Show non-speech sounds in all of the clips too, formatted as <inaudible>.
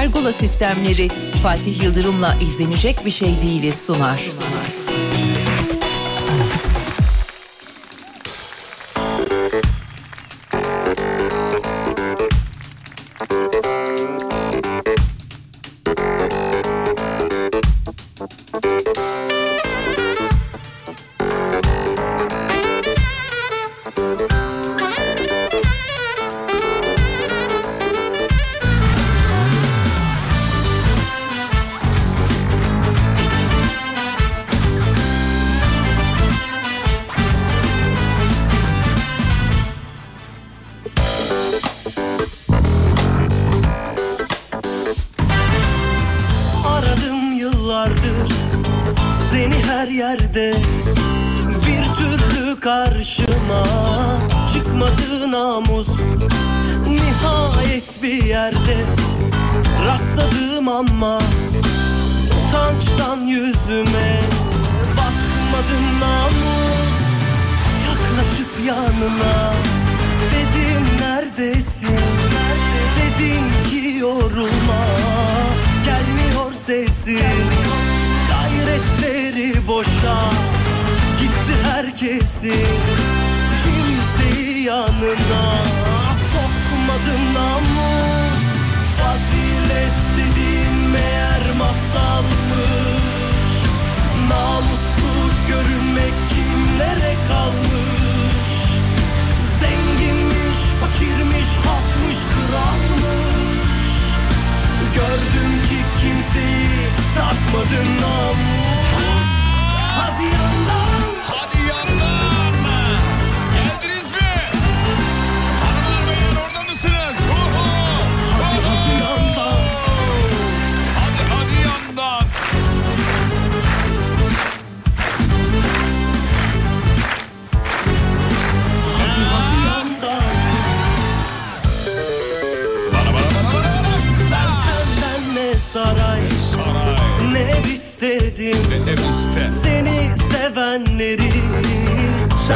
Pergola sistemleri Fatih Yıldırım'la izlenecek bir şey değiliz sunar. Aradım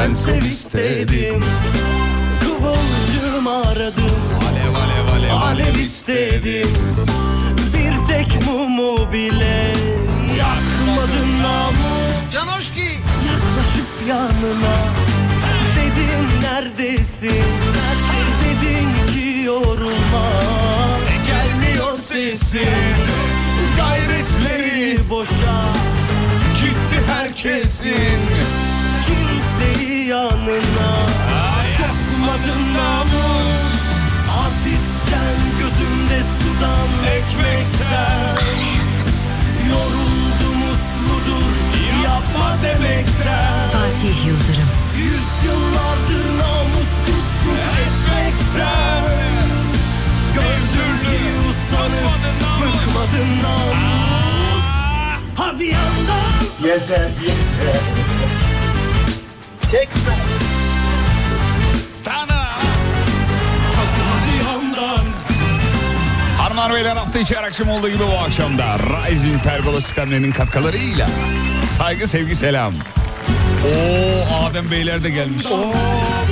sen sev istedim Kıvılcım aradım. Alev alev alev Alev istedim Bir tek mumu bile Yakmadın namus Canoşki. Yaklaşıp yanına. Dedim neredesin? Dedin ki yorulma. Gelmiyor sesin Gayretleri boşa. Gitti herkesin. Kimseyi yanına. Sokmadın namus Azizken gözümde sudan ekmekten. Yoruldum usludur yapma demekten. Fatih Yıldırım. Yüzyıllardır namussuzluk etmekten. Gördüm ki usanıp bıkmadın namus. Hadi yandan. Yeter yeter. Yandan Hanımlar beyler hafta içi her akşam olduğu gibi bu akşamda Rising Pergola sistemlerinin katkılarıyla saygı sevgi selam. Oo Adem Beyler de gelmiş.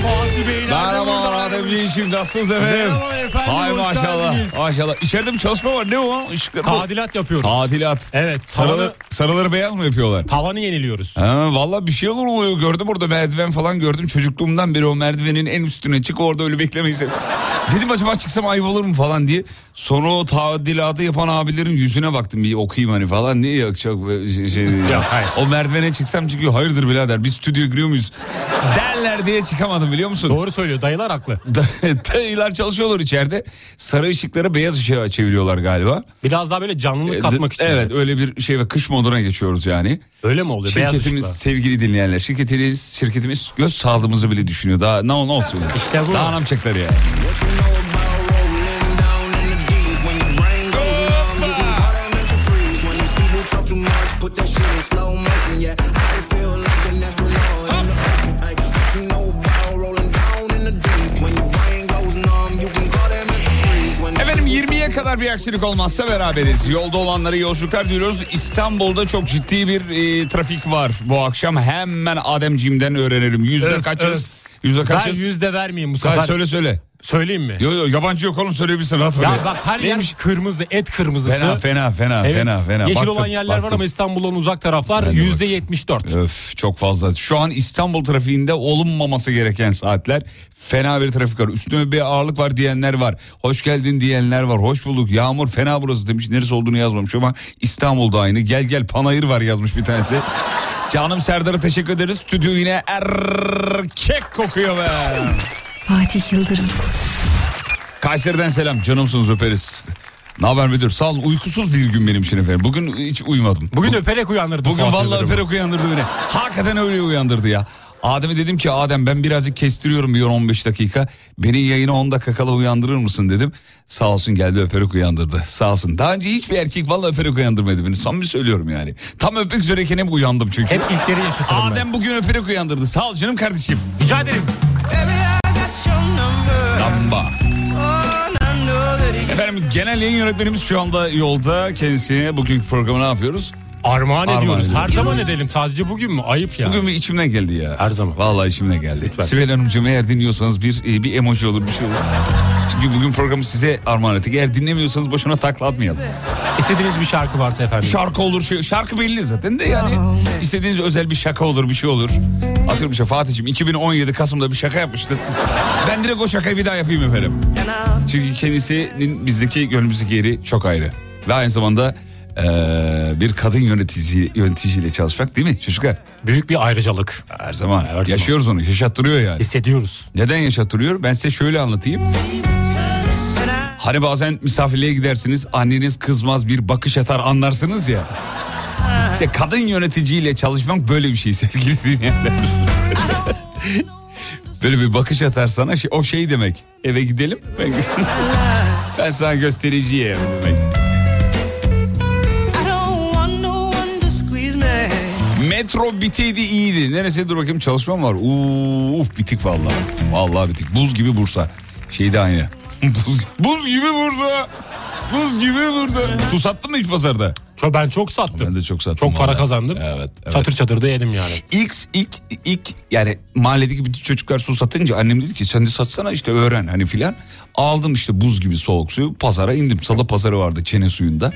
Fatih Beyler Merhaba. Adem Beyciğim nasılsınız efendim? Merhaba efendim, Hay maşallah geldiniz. maşallah. İçeride bir çalışma var ne o? Işıklar- Tadilat yapıyoruz. Tadilat. Evet, Sarılı, tavanı- sarıları beyaz mı yapıyorlar? Tavanı yeniliyoruz. Ha, vallahi bir şey olur oluyor. Gördüm orada merdiven falan gördüm. Çocukluğumdan beri o merdivenin en üstüne çık orada öyle beklemeyi <laughs> Dedim acaba çıksam ayıp olur mu falan diye. Sonra o tadilatı yapan abilerin yüzüne baktım bir okuyayım hani falan. Niye yok çok şey, şey. Yok, hayır. O merdivene çıksam çıkıyor. Hayırdır birader biz stüdyoya giriyor muyuz? <laughs> Derler diye çıkamadım biliyor musun? Doğru söylüyor dayılar haklı. <laughs> Dayılar çalışıyorlar içeride. Sarı ışıkları beyaz ışığa çeviriyorlar galiba. Biraz daha böyle canlılık E, katmak için. Evet öyle bir şey ve kış moduna geçiyoruz yani. Öyle mi oluyor? Şirketimiz sevgili dinleyenler şirketimiz şirketimiz göz sağlığımızı bile düşünüyor. Daha ne, ne olsun? İşte bu. Daha ne yapacaklar ya? Kadar bir aksilik olmazsa beraberiz. Yolda olanlara yolculuklar diliyoruz. İstanbul'da çok ciddi bir e, trafik var bu akşam. Hemen Ademciğimden öğrenelim. Yüzde Öf, kaçız? öf. Yüzde Ben kaçız? yüzde vermeyeyim bu Hayır, sefer. söyle söyle. Söyleyeyim mi? Yo yo yabancı yok oğlum söyleyebilirsin rahat. Ya bak her yer Neymiş? kırmızı, et kırmızısı. Fena fena fena Evet. fena fena. Yeşil Baktım, olan yerler var baktım. ama İstanbul'dan uzak taraflar Ben de yüzde yetmiş dört. Öf çok fazla. Şu an İstanbul trafiğinde olunmaması gereken saatler fena bir trafik var. Üstüne bir ağırlık var diyenler var. Hoş geldin diyenler var. Hoş bulduk. Yağmur fena burası demiş. Neresi olduğunu yazmamış ama İstanbul'da aynı. Gel gel panayır var yazmış bir tanesi. Canım Serdar'a teşekkür ederiz. Stüdyo yine erkek kokuyor be. Fatih Yıldırım. Kayseri'den selam. Canımsınız öperiz. Ne haber müdür? Sağ olun. Uykusuz bir gün benim için efendim. Bugün hiç uyumadım. Bugün öperek uyandırdı Bugün Fuat vallahi öperek uyandırdı beni. Hakikaten öyle uyandırdı ya. Adem'e dedim ki Adem ben birazcık kestiriyorum bir 15 dakika. Beni yayına 10 dakika kala uyandırır mısın dedim. Sağ olsun geldi öperek uyandırdı. Sağ olsun. Daha önce hiçbir erkek vallahi öperek uyandırmadı beni. Samimi söylüyorum yani. Tam öpmek üzereyken hep uyandım çünkü. Hep ilkleri yaşatırım ben. Adem bugün öperek uyandırdı. Sağ ol canım kardeşim. Rica ederim. Lamba. Efendim genel yayın yönetmenimiz şu anda yolda. Kendisine bugünkü programı ne yapıyoruz? Armağan, Armağan ediyoruz. ediyoruz. Her zaman edelim. Sadece bugün mü? Ayıp ya. Bugün bir içimden geldi ya. Her zaman. Vallahi içimden geldi. Lütfen. Sibel Hanımcığım eğer dinliyorsanız bir e, bir emoji olur bir şey olur. Çünkü bugün programı size armağan ettik. Eğer dinlemiyorsanız boşuna takla atmayalım. İstediğiniz bir şarkı varsa efendim. Şarkı olur şey, şarkı belli zaten de yani. istediğiniz özel bir şaka olur bir şey olur. Atıyorum işte Fatih'ciğim 2017 Kasım'da bir şaka yapmıştın. ben direkt o şakayı bir daha yapayım efendim. Çünkü kendisinin bizdeki gönlümüzdeki yeri çok ayrı. Ve aynı zamanda eee, bir kadın yönetici yöneticiyle çalışmak değil mi çocuklar? Büyük bir ayrıcalık. Her zaman. Her zaman. Yaşıyoruz onu. Yaşattırıyor yani. Hissediyoruz. Neden yaşattırıyor? Ben size şöyle anlatayım. Hani bazen misafirliğe gidersiniz anneniz kızmaz bir bakış atar anlarsınız ya. İşte kadın yöneticiyle çalışmak böyle bir şey sevgili dinleyenler. <laughs> böyle bir bakış atar sana şey, o şey demek. Eve gidelim ben, <laughs> ben sana göstereceğim demek. Metro biteydi iyiydi. Neresi bakayım çalışmam var. Uf bitik vallahi. Vallahi bitik. Buz gibi Bursa. Şeyde aynı. <laughs> buz, buz gibi Bursa. Buz gibi Bursa. Su sattın mı hiç pazarda? Çok, ben çok sattım. Ben de çok sattım. Çok para vallahi. kazandım. Evet. evet. Çatır çatır da yedim yani. İlk, ilk, ilk yani mahalledeki bütün çocuklar su satınca annem dedi ki sen de satsana işte öğren hani filan. Aldım işte buz gibi soğuk suyu pazara indim. Salı pazarı vardı çene suyunda.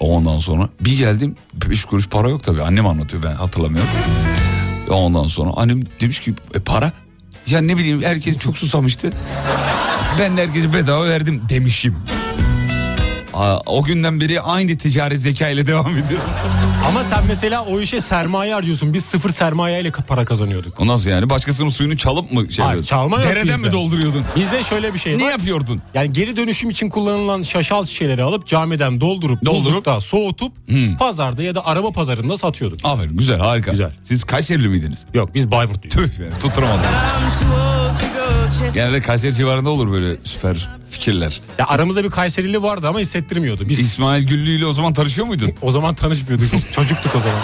Ondan sonra bir geldim 5 kuruş para yok tabii annem anlatıyor ben hatırlamıyorum. Ondan sonra annem demiş ki e, para? Ya ne bileyim herkes çok susamıştı. Ben de herkese bedava verdim demişim. Aa, o günden beri aynı ticari zeka ile devam ediyorum. <laughs> Ama sen mesela o işe sermaye harcıyorsun. Biz sıfır sermaye ile para kazanıyorduk. O nasıl yani? Başkasının suyunu çalıp mı şey Hayır, yapıyordun? çalma yok Dereden bizde. mi dolduruyordun? Bizde şöyle bir şey Ne var. yapıyordun? Yani geri dönüşüm için kullanılan şaşal şişeleri alıp camiden doldurup, Doldurup? buzlukta soğutup Hmm. pazarda ya da araba pazarında satıyorduk. Aferin güzel harika. Güzel. Siz Kayserili miydiniz? Yok biz Bayburtluyuz. Tüh be tutturamadım. Genelde Kayseri civarında olur böyle süper fikirler. Ya aramızda bir Kayserili vardı ama hissettirmiyordu. Biz İsmail Güllü ile o zaman tanışıyor muydun? o zaman tanışmıyorduk. Çocuktuk o zaman.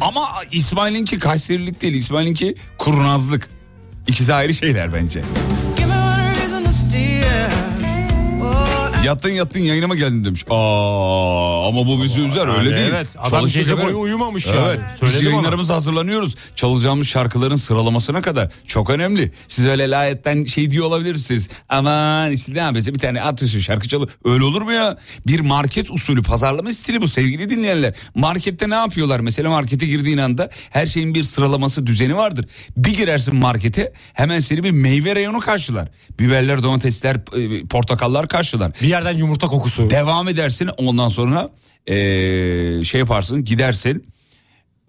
Ama İsmail'inki Kayserilik değil. İsmail'inki kurnazlık. İkisi ayrı şeyler bence. Yattın yattın yayınıma geldin demiş. Aa ama bu bizi üzer öyle Yani değil. evet, adam Çalıştık gece boyu uyumamış yani. Evet. Biz Söyledim ona. yayınlarımıza hazırlanıyoruz. Çalacağımız şarkıların sıralamasına kadar çok önemli. Siz öyle layetten şey diyor olabilirsiniz. Aman işte ne yapıyorsun bir tane atıyorsun şarkı çalıyor. Öyle olur mu ya? Bir market usulü pazarlama stili bu sevgili dinleyenler. Markette ne yapıyorlar? Mesela markete girdiğin anda her şeyin bir sıralaması düzeni vardır. Bir girersin markete hemen seni bir meyve reyonu karşılar. Biberler, domatesler, e, portakallar karşılar. Bir yerden yumurta kokusu. Devam edersin ondan sonra eee, şey yaparsın gidersin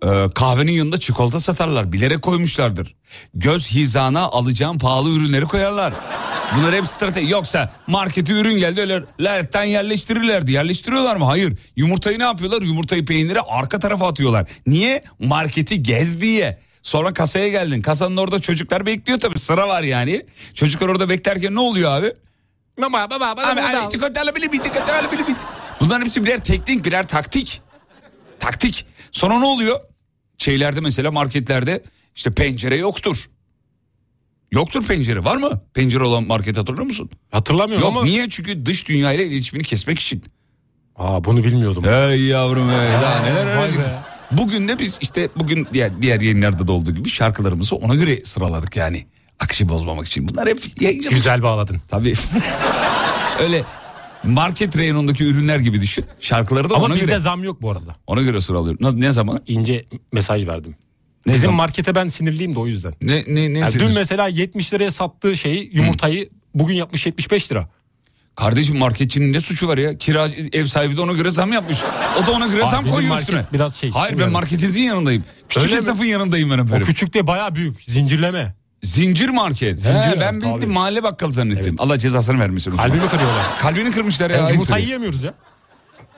eee, kahvenin yanında çikolata satarlar bilerek koymuşlardır. Göz hizana alacağın pahalı ürünleri koyarlar. Bunlar hep strateji. Yoksa markete ürün geldi öyle lerten yerleştirirlerdi. Yerleştiriyorlar mı? Hayır. Yumurtayı ne yapıyorlar? Yumurtayı peyniri arka tarafa atıyorlar. Niye? Marketi gez diye. Sonra kasaya geldin. Kasanın orada çocuklar bekliyor tabii. Sıra var yani. Çocuklar orada beklerken ne oluyor abi? Baba baba baba. Abi, baba. abi çikolata alabilir miyim? Çikolata alabilir miyim? Bunların hepsi birer teknik, birer taktik. Taktik. Sonra ne oluyor? Şeylerde mesela marketlerde işte pencere yoktur. Yoktur pencere. Var mı? Pencere olan market hatırlıyor musun? Hatırlamıyorum Yok ama. niye? Çünkü dış dünyayla iletişimini kesmek için. Aa bunu bilmiyordum. Ey yavrum ey. Daha neler öğreneceksin. Bugün de biz işte bugün diğer, diğer yayınlarda da olduğu gibi şarkılarımızı ona göre sıraladık yani. Akışı bozmamak için. Bunlar hep yayıncılık. Güzel bağladın. Tabii. <laughs> Öyle market reyonundaki ürünler gibi düşün. Şarkıları da Ama ona bizde göre zam yok bu arada. ona göre sıralıyorum. Nasıl ne zaman? İnce mesaj verdim. Ne Bizim zaman? markete ben sinirliyim de o yüzden. Ne ne ne? Yani sinir? dün mesela 70 liraya sattığı şeyi yumurtayı bugün yapmış 75 lira. Kardeşim marketçinin ne suçu var ya? Kira ev sahibi de ona göre zam yapmış. O da ona göre Abi zam koyuyor üstüne. biraz şey, Hayır ben bilmiyorum. marketinizin yanındayım. Küçük Öyle mi? esnafın yanındayım ben O efendim. küçük de bayağı büyük zincirleme. Zincir market. Zincir He, evet, ben bildim tabii. mahalle bakkal zannettim. Evet. Allah cezasını vermesin. Kalbimi kırıyorlar. Kalbini kırmışlar ya. Yani yumurta yiyemiyoruz ya.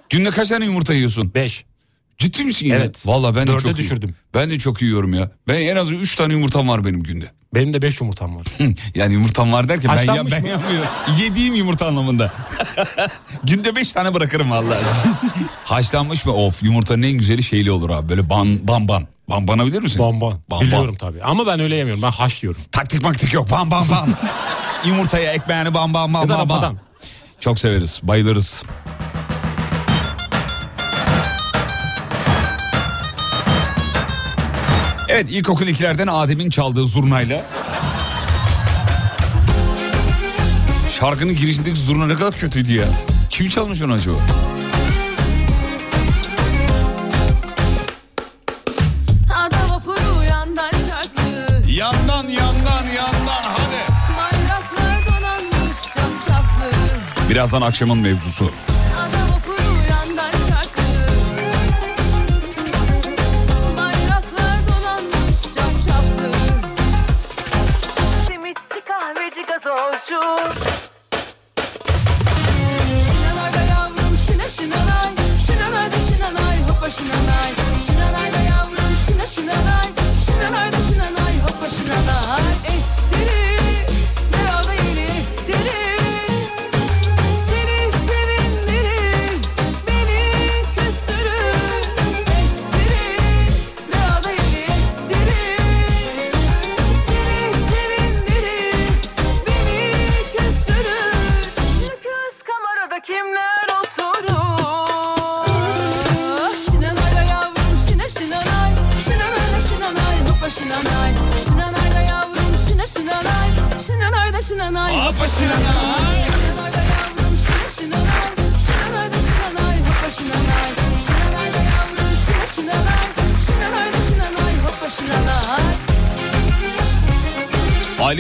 Günde kaç tane yumurta yiyorsun? 5. Ciddi misin ya? Evet. Valla ben de Dörde çok iyi- düşürdüm. Ben de çok yiyorum ya. Ben en az 3 tane yumurtam var benim günde. Benim de 5 yumurtam var. yani yumurtam var derken ben, ya, ben mı? yapmıyorum. Yediğim yumurta anlamında. <laughs> Günde 5 tane bırakırım vallahi. <laughs> Haşlanmış mı? Of yumurtanın en güzeli şeyli olur abi. Böyle ban ban ban. Ban bana bilir misin? Bonbon. Ban, Biliyorum ban. tabii. Ama ben öyle yemiyorum. Ben haş yiyorum. Taktik maktik yok. Ban ban ban. <laughs> Yumurtaya ekmeğini ban ban ban ban ban. Çok severiz. Bayılırız. Evet ilkokul ikilerden Adem'in çaldığı zurnayla Şarkının girişindeki zurna ne kadar kötüydü ya. Kim çalmış onu acaba? Yandan Yandan yandan hadi. Birazdan akşamın mevzusu.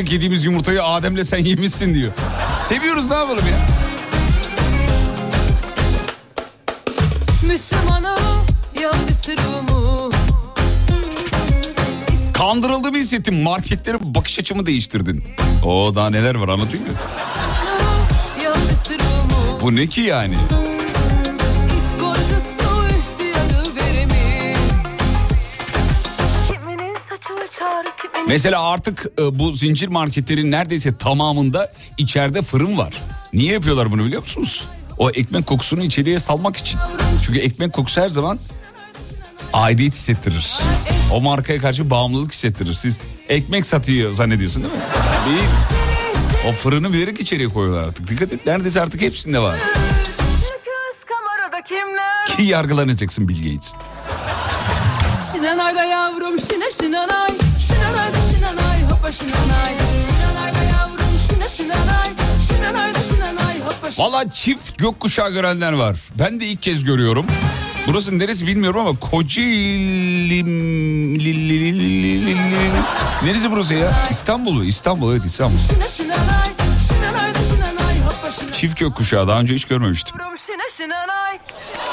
Aylık yediğimiz yumurtayı Adem'le sen yemişsin diyor. Seviyoruz ne yapalım ya. Kandırıldığımı hissettim. Marketlere bakış açımı değiştirdin. O daha neler var anlatayım mı? Bu ne ki yani? Mesela artık e, bu zincir marketlerin neredeyse tamamında içeride fırın var. Niye yapıyorlar bunu biliyor musunuz? O ekmek kokusunu içeriye salmak için. Çünkü ekmek kokusu her zaman aidiyet hissettirir. O markaya karşı bağımlılık hissettirir. Siz ekmek satıyor zannediyorsun değil mi? Değil. O fırını bilerek içeriye koyuyorlar artık. Dikkat et neredeyse artık hepsinde var. Ki yargılanacaksın Bill Gates. Şinanayda yavrum şine şinanay yavrum hoppa Valla çift gökkuşağı görenler var. Ben de ilk kez görüyorum. Burası neresi bilmiyorum ama Kocaeli... Neresi burası ya? İstanbul mu? İstanbul evet İstanbul. Çift gökkuşağı daha önce hiç görmemiştim.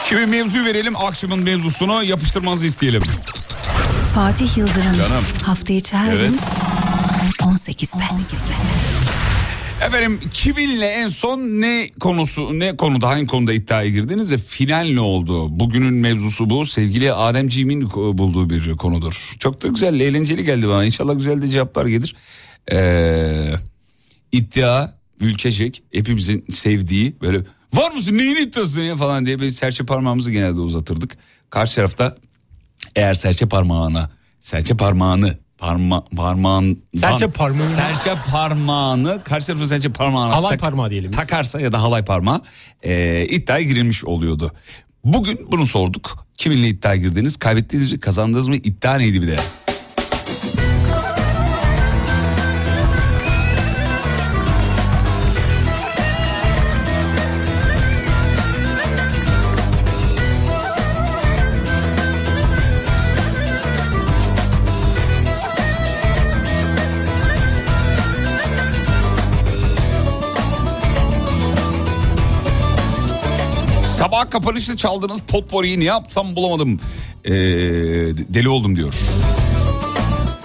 Şimdi mevzuyu verelim. Akşamın mevzusunu yapıştırmanızı isteyelim. Fatih Yıldırım. Canım. Hafta içi her Evet. gün 18'de. Efendim kiminle en son ne konusu ne konuda hangi konuda iddiaya girdiniz ve final ne oldu? Bugünün mevzusu bu. Sevgili Ademciğimin bulduğu bir konudur. Çok da güzel eğlenceli geldi bana. İnşallah güzel de cevaplar gelir. Ee, iddia ülkecek hepimizin sevdiği böyle var mısın neyin iddiası ya falan diye bir serçe parmağımızı genelde uzatırdık. Karşı tarafta eğer serçe parmağına serçe parmağını parma, parmağın Serçe parmağını- serçe parmağını karşı tarafın serçe parmağına Halay parmağı diyelim takarsa ya da halay parmağı e, iddiaya girilmiş oluyordu. Bugün bunu sorduk. Kiminle iddiaya girdiniz? Kaybettiniz mi? Kazandınız mı? İddia neydi bir de? Sabah kapanışta çaldığınız potpourri'yi ne yapsam bulamadım. Ee, deli oldum diyor.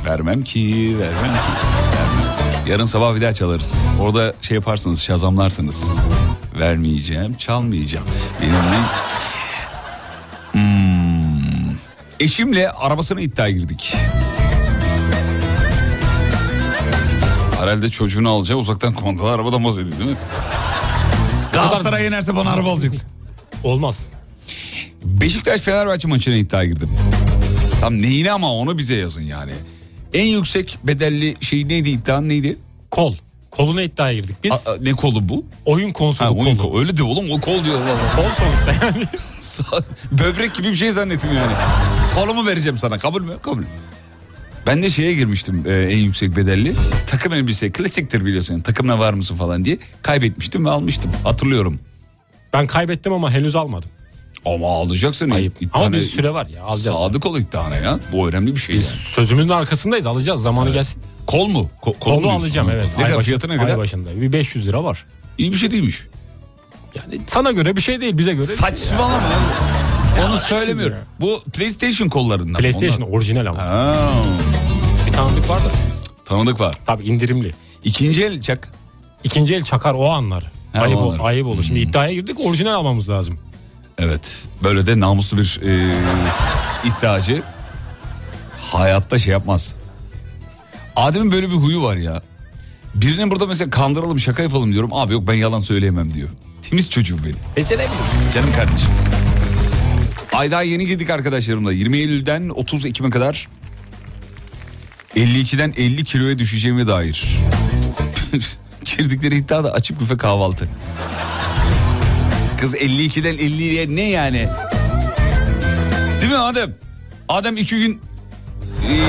Vermem ki, vermem ki. Vermem. Yarın sabah bir daha çalarız. Orada şey yaparsınız, şazamlarsınız. Vermeyeceğim, çalmayacağım. Benim ne... Hmm. Eşimle arabasına iddiaya girdik. Herhalde çocuğunu alacak uzaktan kumandalı arabadan bahsediyor değil mi? Galatasaray yenerse bana araba alacaksın. Olmaz. Beşiktaş Fenerbahçe maçına iddia girdim. Tam neyine ama onu bize yazın yani. En yüksek bedelli şey neydi iddian neydi? Kol. Koluna iddiaya girdik biz. A- ne kolu bu? oyun konsolu Ha, oyun kolu. kolu. Öyle de oğlum o kol diyor. Allah. Kol sonuçta yani. <laughs> Böbrek gibi bir şey zannettim yani. Kolumu vereceğim sana kabul mü? Kabul. Ben de şeye girmiştim e, en yüksek bedelli. Takım elbise klasiktir biliyorsun. Takımla var mısın falan diye. Kaybetmiştim ve almıştım. Hatırlıyorum. Ben kaybettim ama henüz almadım. Ama alacaksın. Ayıp. Ama bir süre var ya, alacağız. Sadık ol iddiana ya. Bu önemli bir şey Biz yani. sözümüzün arkasındayız alacağız zamanı gelsin. Kol mu? Ko- kol mu Kolu diyorsun? alacağım Ha. evet. Ne kadar fiyatı ne Ay kadar? başında bir 500 lira var. İyi bir şey değilmiş. Yani sana göre bir şey değil bize göre. Saçmalama. Onu söylemiyorum. ya. Bu PlayStation kollarından. PlayStation Onlar- orijinal ama. Ha, Bir tanıdık var da. tanıdık var. Tabii indirimli. İkinci el çak. İkinci el çakar o anlar. Ha, ayıp, o ol- anlar. ayıp olur. Şimdi iddiaya girdik orijinal almamız lazım. Evet. Böyle de namuslu bir e, iddiacı hayatta şey yapmaz. Adem'in böyle bir huyu var ya. Birinin burada mesela kandıralım şaka yapalım diyorum. Abi yok ben yalan söyleyemem diyor. Temiz çocuğum benim. Becerebilir. Canım kardeşim. Ayda yeni girdik arkadaşlarımla. 20 Eylül'den 30 Ekim'e kadar 52'den 50 kiloya düşeceğime dair. <laughs> Girdikleri iddia da açık büfe kahvaltı. Kız 52'den 50'ye ne yani? Değil mi Adem? Adem iki gün eee,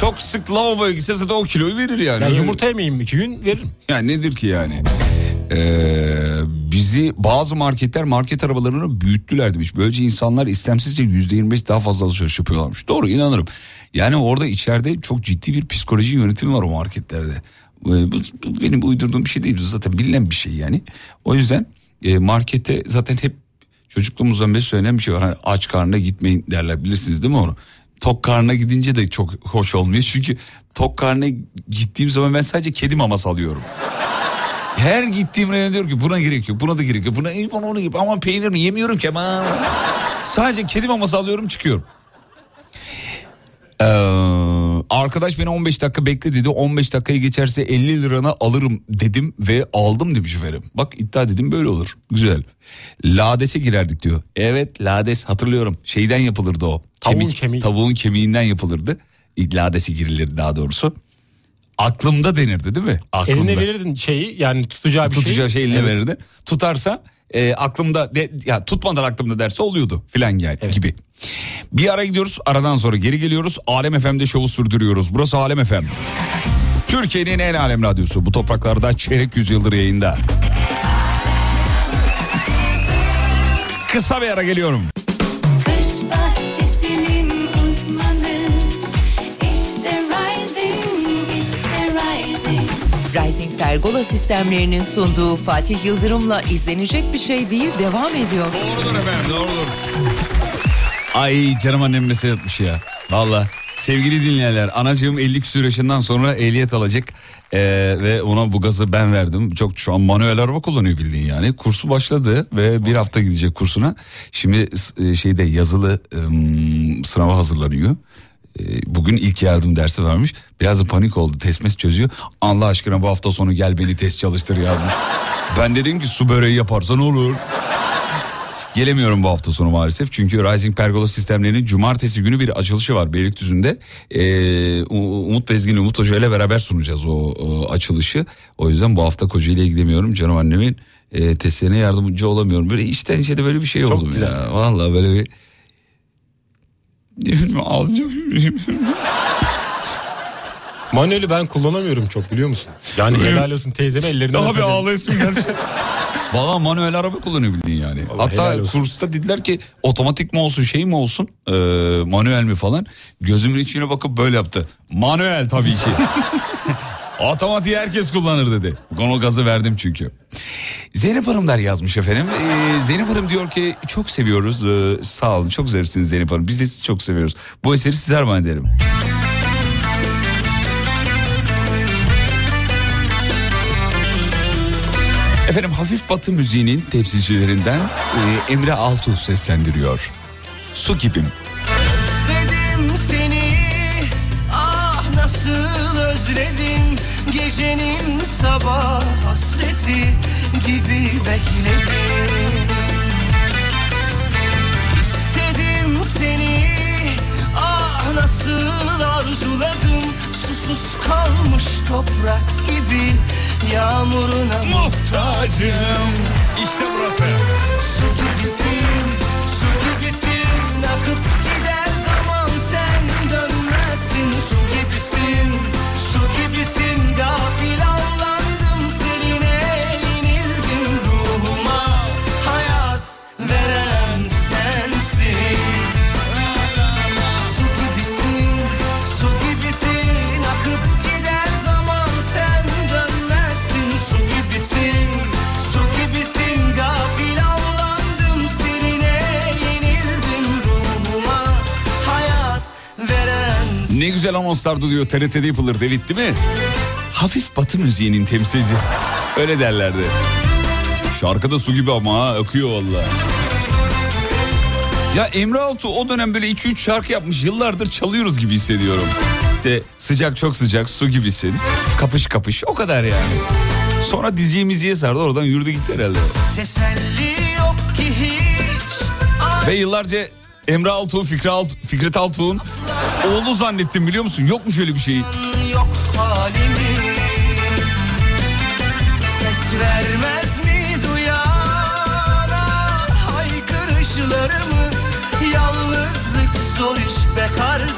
çok sık lavaboya gitse zaten o kiloyu verir yani. Öyle- yumurta yemeyeyim iki gün veririm. yani nedir ki yani? Ee, bizi bazı marketler market arabalarını büyüttüler demiş. Böylece insanlar istemsizce yüzde yirmi beş daha fazla alışveriş yapıyorlarmış. Doğru inanırım. Yani orada içeride çok ciddi bir psikoloji yönetimi var o marketlerde. Ee, Bu, bu benim uydurduğum bir şey değil. Zaten bilinen bir şey yani. O yüzden e, markete zaten hep çocukluğumuzdan beri söylenen bir şey var. Hani aç karnına gitmeyin derler bilirsiniz değil mi onu? Tok karnına gidince de çok hoş olmuyor. Çünkü tok karnına gittiğim zaman ben sadece kedi maması alıyorum. Her gittiğim reyona diyor ki buna gerek yok, buna da gerek yok. Buna, buna onu gibi. Aman peynir mi yemiyorum ki aman. Sadece kedi maması alıyorum çıkıyorum. Ee, arkadaş beni 15 dakika bekle dedi. 15 dakikayı geçerse 50 lirana alırım dedim ve aldım demiş efendim. Bak iddia dedim böyle olur. Güzel. Lades'e girerdik diyor. Evet lades hatırlıyorum. Şeyden yapılırdı o. Tavuğun kemiği. Tavuğun kemiğinden yapılırdı. Ladesi girilirdi daha doğrusu. Aklımda denirdi değil mi? Aklımda. Eline verirdin şeyi yani tutacağı bir Tutacağı şeyi. şey eline Evet. verirdi. Tutarsa e, aklımda de, ya tutmadan aklımda derse oluyordu filan yani gibi. Bir ara gidiyoruz aradan sonra geri geliyoruz. Alem FM'de şovu sürdürüyoruz. Burası Alem FM. Türkiye'nin en alem radyosu. Bu topraklarda çeyrek yüzyıldır yayında. Kısa bir ara geliyorum. Rising. Pergola sistemlerinin sunduğu Fatih Yıldırım'la izlenecek bir şey değil devam ediyor. Doğrudur efendim doğrudur. Ay canım annem mesaj atmış ya. Valla sevgili dinleyenler anacığım 50 küsur yaşından sonra ehliyet alacak. Ee, ve ona bu gazı ben verdim. Çok şu an manuel araba kullanıyor bildiğin yani. Kursu başladı ve bir hafta gidecek kursuna. Şimdi e, şeyde yazılı ım, sınava hazırlanıyor. E, Bugün ilk yardım dersi varmış. Biraz da panik oldu. Test mes çözüyor. Allah aşkına bu hafta sonu gel beni test çalıştır yazmış. Ben dedim ki su böreği yaparsan olur. Gelemiyorum bu hafta sonu maalesef. Çünkü Rising Pergola sistemlerinin cumartesi günü bir açılışı var Beylikdüzü'nde. Ee, Umut Bezgin, Umut Hoca ile beraber sunacağız o, o açılışı. O yüzden bu hafta Kocaeli'ye gidemiyorum. Canım annemin e, testlerine yardımcı olamıyorum. Böyle içten içe de böyle bir şey Çok oldu güzel. ya. Vallahi böyle bir... Ağlayacağım. Manuel'i ben kullanamıyorum çok biliyor musun? Yani helal olsun teyzeme ellerinden Daha bir öperim. ağlayasım geldi. <laughs> Valla manuel araba kullanıyor bildiğin yani. Vallahi Hatta helal olsun. kursta dediler ki otomatik mi olsun şey mi olsun ee, manuel mi falan. Gözümün içine bakıp böyle yaptı. Manuel tabii ki. <laughs> Otomatiği herkes kullanır dedi. Onu gazı verdim çünkü. Zeynep Hanımlar yazmış efendim. Ee, Zeynep Hanım diyor ki çok seviyoruz. Ee, sağ olun çok seversiniz Zeynep Hanım. Biz de sizi çok seviyoruz. Bu eseri size armağan ederim. Efendim hafif batı müziğinin temsilcilerinden e, Emre Altuğ seslendiriyor. Su gibim. Özledim seni ah nasıl özledim Gecenin sabah hasreti gibi bekledim İstedim seni ah nasıl arzuladım Susuz kalmış toprak gibi yağmuruna Muhtacım. İşte burası. Su gibisin, su gibisin Akıp gider zaman sen dönmezsin Su gibisin, su gibisin Gafil avlandım anonslar duyuyor TRT'de yapılır David değil mi? Hafif batı müziğinin temsilci. Öyle derlerdi. Şarkıda su gibi ama ha, akıyor valla. Ya Emre Altuğ o dönem böyle 2-3 şarkı yapmış yıllardır çalıyoruz gibi hissediyorum. İşte sıcak çok sıcak su gibisin. Kapış kapış o kadar yani. Sonra diziye miziye sardı oradan yürüdü gitti herhalde. teselli yok ki hiç Ve yıllarca Emre Altuğ, Fikri Alt, Fikret Altuğ'un oğlu zannettim biliyor musun? Yokmuş öyle bir şey. yok halimi Ses vermez mi duyana haykırışlarımı Yalnızlık zor iş be kardeş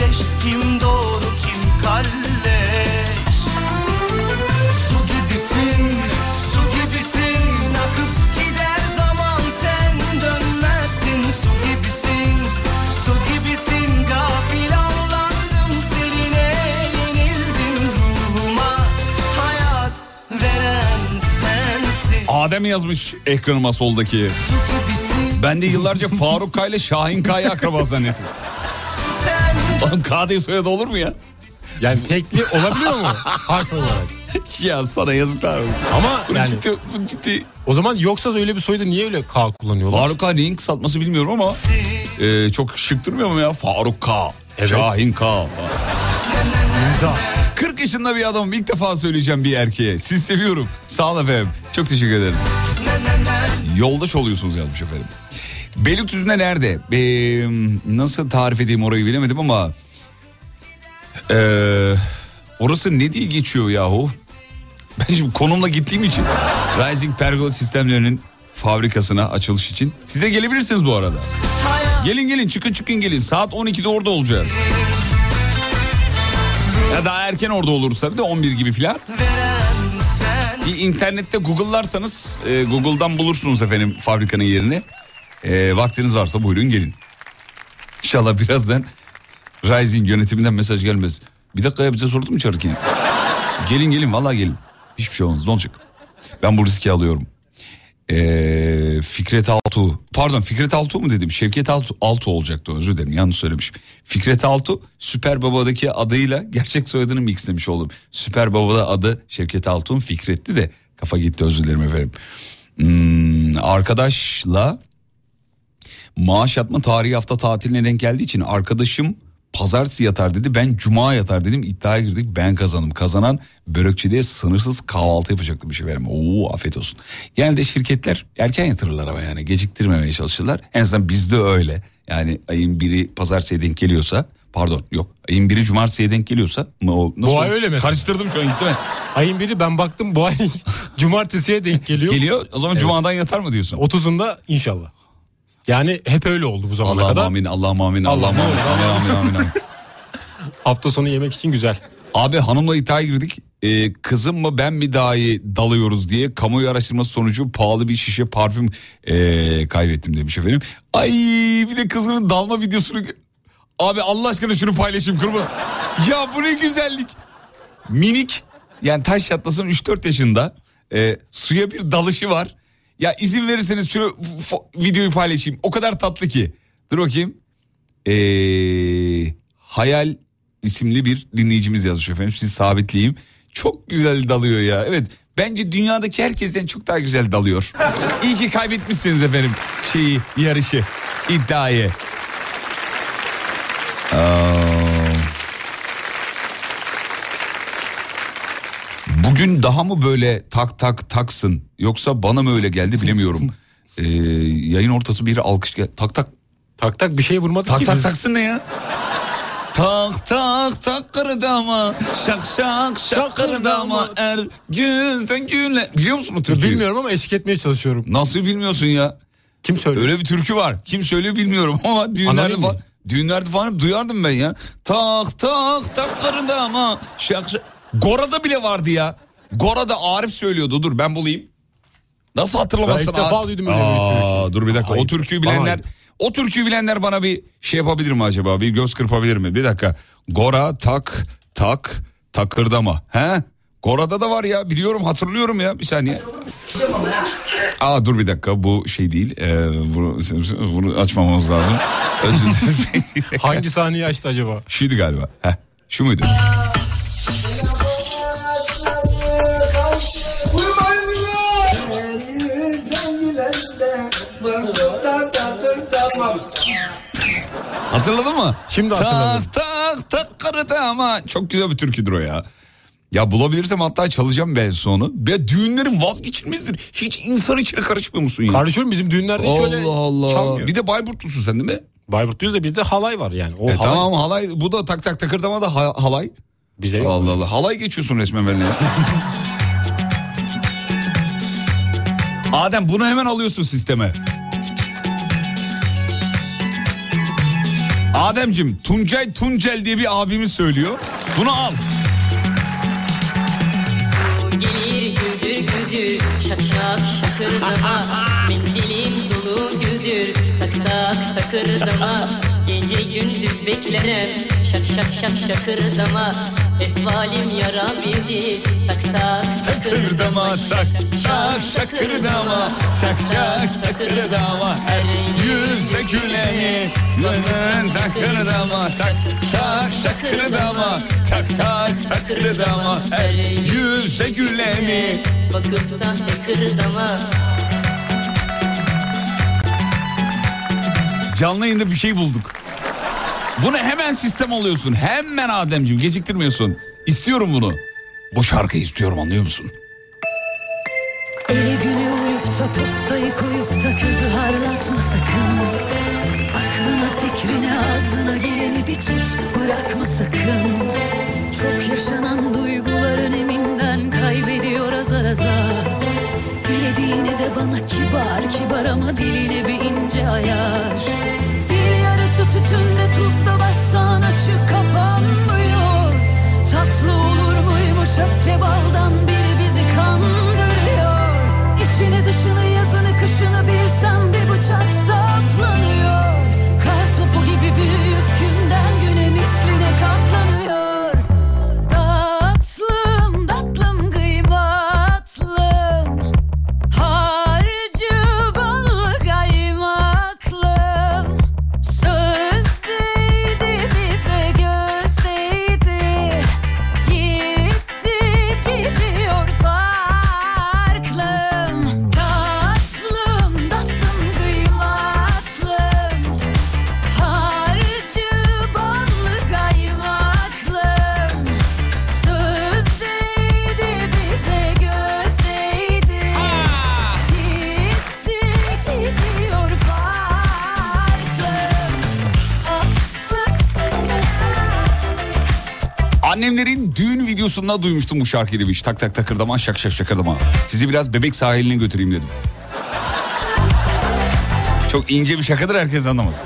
Adem yazmış ekranıma soldaki. Ben de yıllarca Faruk K ile Şahin K'yı akraba zannettim. Oğlum K diye soyadı olur mu ya? Yani tekli olabiliyor mu? Harf olarak. Ya sana yazıklar olsun. Ama Bu yani ciddi, bu ciddi. o zaman yoksa öyle bir soyadı niye öyle K kullanıyorlar? Faruk K neyin kısaltması bilmiyorum ama e, çok şık durmuyor mu ya? Faruk K, Evet. Şahin K. İmza. 40 yaşında bir adamım ilk defa söyleyeceğim bir erkeğe. Siz seviyorum. Sağ olun efendim. Çok teşekkür ederiz. Yoldaş oluyorsunuz yazmış efendim. Beylikdüzü'nde nerede? Ee, nasıl tarif edeyim orayı bilemedim ama... Ee, orası ne diye geçiyor yahu? Ben şimdi konumla gittiğim için Rising Pergola sistemlerinin fabrikasına açılış için. Siz de gelebilirsiniz bu arada. Gelin gelin çıkın çıkın gelin. Saat 12'de orada olacağız. Ya daha erken orada oluruz tabii de 11 gibi filan. Bir internette Google'larsanız e, Google'dan bulursunuz efendim fabrikanın yerini. E, vaktiniz varsa buyurun gelin. İnşallah birazdan Rising yönetiminden mesaj gelmez. Bir dakika ya bize sordu mu çağırırken? gelin gelin vallahi gelin. Hiçbir şey olmaz ne olacak? Ben bu riski alıyorum. Ee, Fikret Altuğ pardon Fikret Altuğ mu dedim Şevket Altuğ, Altuğ olacaktı özür dilerim yanlış söylemişim. Fikret Altuğ Süper Baba'daki adıyla <laughs> gerçek soyadını mixlemiş oldum. Süper Baba'da adı Şevket Altuğ'un Fikret'ti de kafa gitti özür dilerim efendim. Hmm, arkadaşla maaş yatma tarihi hafta tatiline denk geldiği için arkadaşım pazartesi yatar dedi. Ben cuma yatar dedim. İddiaya girdik. Ben kazandım. Kazanan börekçide sınırsız kahvaltı yapacaktı bir şey verim. Oo afiyet olsun. Genelde şirketler erken yatırırlar ama yani geciktirmemeye çalışırlar. En azından bizde öyle. Yani ayın biri pazartesiye denk geliyorsa pardon yok ayın biri cumartesiye denk geliyorsa mı o nasıl Bu ay öyle mesela. Karıştırdım şu an gitti mi? Ayın biri ben baktım bu <laughs> ay cumartesiye denk geliyor. Geliyor o zaman cumadan yatar mı diyorsun? 30'unda inşallah. Yani hep öyle oldu bu zamana Allah'ım kadar. amin Allah'ım amin Allah'ım amin amin amin amin. amin. <laughs> Hafta sonu yemek için güzel. Abi hanımla iddiaya girdik. Ee, kızım mı ben mi daha iyi dalıyoruz diye kamuoyu araştırması sonucu pahalı bir şişe parfüm ee, kaybettim demiş efendim. Ay bir de kızının dalma videosunu... Abi Allah aşkına şunu paylaşayım kırma. Ya bu ne güzellik. Minik yani taş çatlasın 3-4 yaşında ee, suya bir dalışı var. Ya izin verirseniz fo- videoyu paylaşayım. O kadar tatlı ki. Dur bakayım. Ee, Hayal isimli bir dinleyicimiz yazmış efendim. Sizi sabitleyeyim. Çok güzel dalıyor ya. Evet bence dünyadaki herkesten çok daha güzel dalıyor. <laughs> İyi ki kaybetmişsiniz efendim şeyi yarışı iddiayı. Aa, Bugün daha mı böyle tak tak taksın yoksa bana mı öyle geldi bilemiyorum. <laughs> Ee, yayın ortası bir alkış gel tak tak Tak tak bir şey vurmadık tak ki tak biz. taksın ne ya? Tak tak tak kırdama şak şak şak kırdama er güzel güle. Biliyor musun bu türküyü? Bilmiyorum ama eşlik etmeye çalışıyorum. Nasıl bilmiyorsun ya? Kim söylüyor? Öyle bir türkü var. Kim söylüyor bilmiyorum <laughs> ama düğünlerde falan, düğünlerde falan duyardım ben ya. Tak tak tak kırdama şak şak. Gora'da bile vardı ya. Gora'da Arif söylüyordu. Dur ben bulayım. Nasıl hatırlamazsın? Ben ilk defa duydum öyle bir Aa, türkü. Dur bir dakika. O Ayıp. türküyü bilenler ayıp. o türküyü bilenler bana bir şey yapabilir mi acaba? Bir göz kırpabilir mi? Bir dakika. Gora tak tak takırdama. He? Gora'da da var ya biliyorum hatırlıyorum ya bir saniye. Aa dur bir dakika bu şey değil. Ee, bunu, bunu açmamamız lazım. <laughs> Özür dilerim. Hangi sahneyi açtı acaba? Şuydu galiba. Heh, şu muydu? Hatırladın mı? Şimdi hatırladım. Tak tak tak karıda ama çok güzel bir türküdür o ya. Ya bulabilirsem hatta çalacağım ben sonu. Ve düğünlerin vazgeçilmezdir. Hiç insan içine karışmıyor musun ya? Karışıyorum bizim düğünlerde hiç öyle Allah Allah. çalmıyor. Bir de Bayburtlusun sen değil mi? Bayburt diyoruz da bizde halay var yani. O E halay tamam halay bu da tak tak takırdama da ha- halay. bize yok. Allah Allah halay geçiyorsun resmen benimle. <laughs> Adem bunu hemen alıyorsun sisteme. Ademcim Tuncay Tuncel diye bir abimiz söylüyor. Bunu al. Gelir güldür güldür şak şak şakırdama Mendilim dolu güldür tak tak takırdama Gece gündüz beklerim şak şak şak şakırdama. Ehvalim yara bildi tak tak Takırdama. Tak şak şakırdama şak şak takırdama. her yüze güleni Yönün takırdama. Tak şak şakırdama. Tak tak takırdama. Her yüze güleni Bakıp da takırdama. Canlı yayında bir şey bulduk. Bunu hemen sistem alıyorsun. Hemen Ademciğim geciktirmiyorsun. İstiyorum bunu. Bu şarkıyı istiyorum anlıyor musun? Eli güne uyup da postayı koyup da közü harlatma sakın Aklına fikrine ağzına geleni bir tut bırakma sakın Çok yaşanan duyguların eminden kaybediyor azar azar Dilediğine de bana kibar kibar ama diline bir ince ayar Yarısı tütünde tuzla bassan açık kapanmıyor Tatlı olur muymuş? Öfke baldan biri bizi kandırıyor. İçini dışını yazını kışını bilsem bir bıçak saplanıyor videosunda duymuştum bu şarkıyı demiş. Tak tak takırdama şak şak şakırdama. Sizi biraz bebek sahiline götüreyim dedim. Çok ince bir şakadır herkes anlamaz.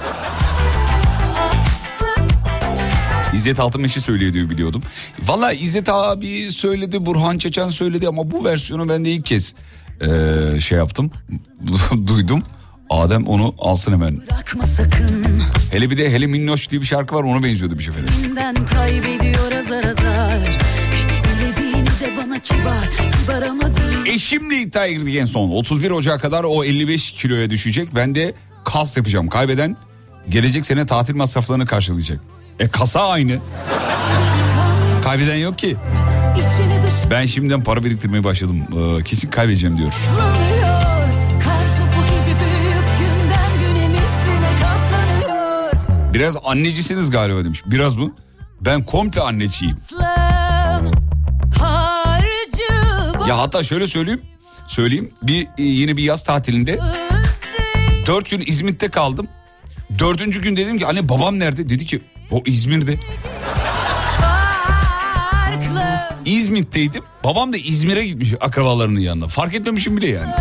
İzzet Altınmeşe söylüyor diyor biliyordum. Valla İzzet abi söyledi, Burhan Çeçen söyledi ama bu versiyonu ben de ilk kez eee, şey yaptım, <laughs> duydum. Adem onu alsın hemen. Bırakma sakın Hele bir de Hele Minnoş diye bir şarkı var ona benziyordu bir. Benden kaybediyor azar azar kibar Kibar Eşimle iddiaya girdik en son. 31 Ocak'a kadar o 55 kiloya düşecek. Ben de kas yapacağım. Kaybeden gelecek sene tatil masraflarını karşılayacak. E kasa aynı. Kaybeden yok ki. Ben şimdiden para biriktirmeye başladım. Ee, kesin kaybedeceğim diyor. Biraz annecisiniz galiba demiş. Biraz mı? Ben komple anneciyim. Ya hatta şöyle söyleyeyim. Söyleyeyim. Bir e, yine bir yaz tatilinde dört gün İzmit'te kaldım. Dördüncü gün dedim ki anne babam nerede? Dedi ki o İzmir'de. İzmit'teydim. Babam da İzmir'e gitmiş akrabalarının yanına. Fark etmemişim bile yani.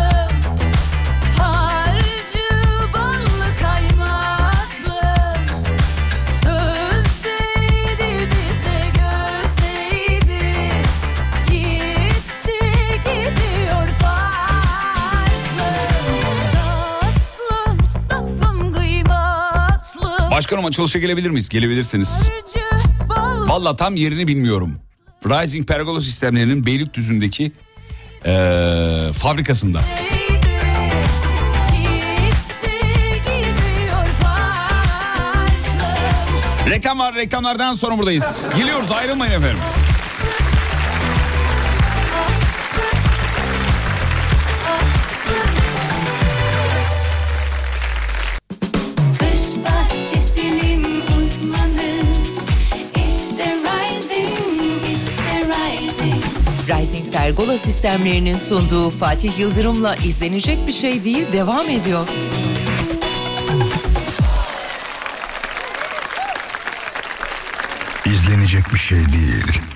Başkanım açılışa gelebilir miyiz? Gelebilirsiniz. Valla tam yerini bilmiyorum. Rising Pergola sistemlerinin Beylikdüzü'ndeki eee, fabrikasında. Reklam var reklamlardan sonra buradayız. Geliyoruz ayrılmayın efendim. Pergola sistemlerinin sunduğu Fatih Yıldırım'la izlenecek bir şey değil devam ediyor. İzlenecek bir şey değil.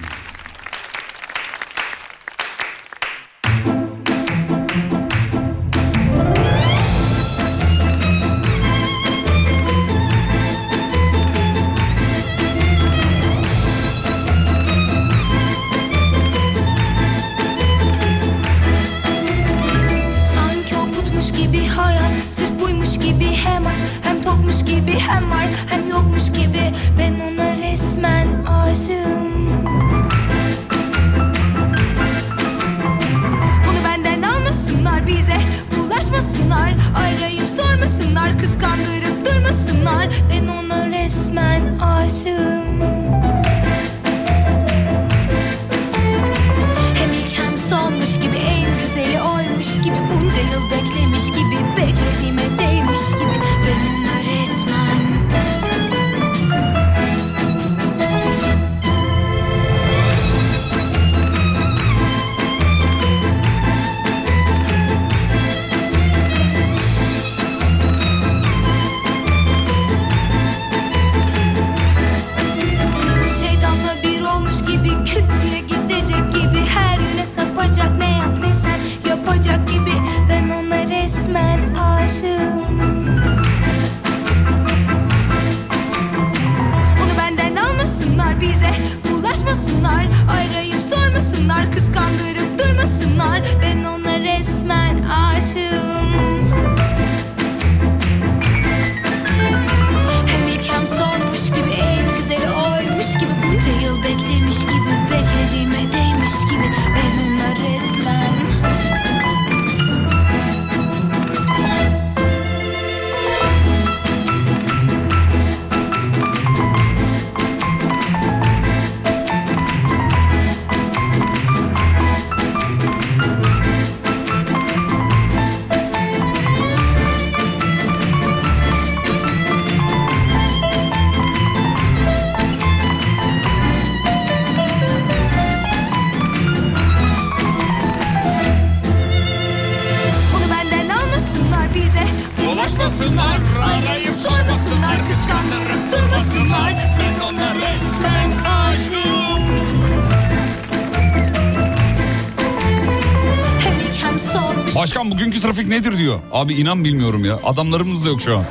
Abi inan bilmiyorum ya. Adamlarımız da yok şu an.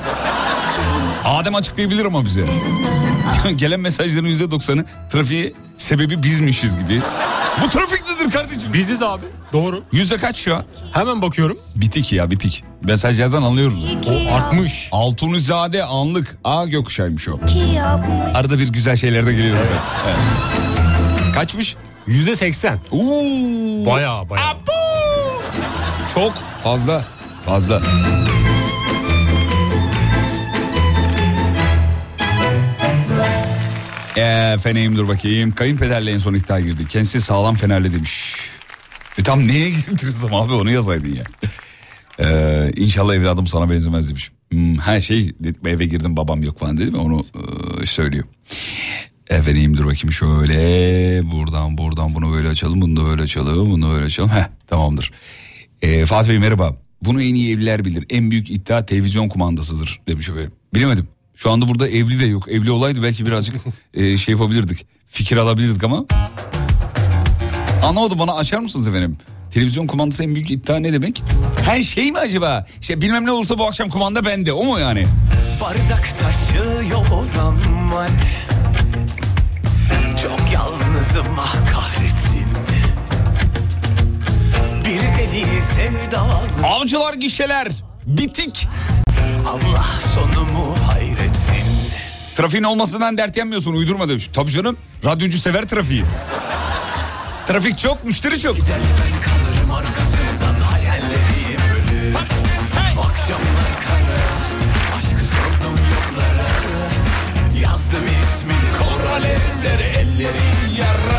Adem açıklayabilir ama bize. <laughs> Gelen mesajların yüzde doksanı trafiği sebebi bizmişiz gibi. Bu trafik nedir kardeşim? Biziz abi. Doğru. Yüzde kaç şu an? Hemen bakıyorum. Bitik ya bitik. Mesajlardan anlıyoruz. O artmış. Altunizade anlık. A gökkuşağıymış o. Arada bir güzel şeyler de geliyor. Evet. evet. Kaçmış? Yüzde seksen. Uuu. Baya baya. Çok fazla fazla. Efendim dur bakayım. Kayınpederle en son iddia girdi. Kendisi sağlam fenerle demiş. E tam neye <laughs> girdiniz ama abi onu yazaydın ya. Ee, inşallah evladım sana benzemez demiş. Hmm, her şey eve girdim babam yok falan dedi mi onu e, söylüyor. Efendim dur bakayım şöyle buradan buradan bunu böyle açalım bunu da böyle açalım bunu böyle açalım. Heh tamamdır. Ee, Fatih Bey merhaba. Bunu en iyi evliler bilir. En büyük iddia televizyon kumandasıdır demiş efendim. Bilemedim. Şu anda burada evli de yok. Evli olaydı belki birazcık <laughs> e, şey yapabilirdik. Fikir alabilirdik ama. Anlamadım bana açar mısınız efendim? Televizyon kumandası en büyük iddia ne demek? Her şey mi acaba? İşte bilmem ne olursa bu akşam kumanda bende. O mu yani? Bardak taşıyor oram var Çok yalnızım ah kahretsin Avcılar gişeler. Bitik. Allah sonumu hayretsin Trafiğin olmasından dert yanmıyorsun uydurma demiş. Tabii canım radyocu sever trafiği. Trafik çok müşteri çok. Gider ben kalırım arkasından hayallerim ölür Akşamlar kara aşkı sordum yollara Yazdım ismini kor alevlere ellerim yara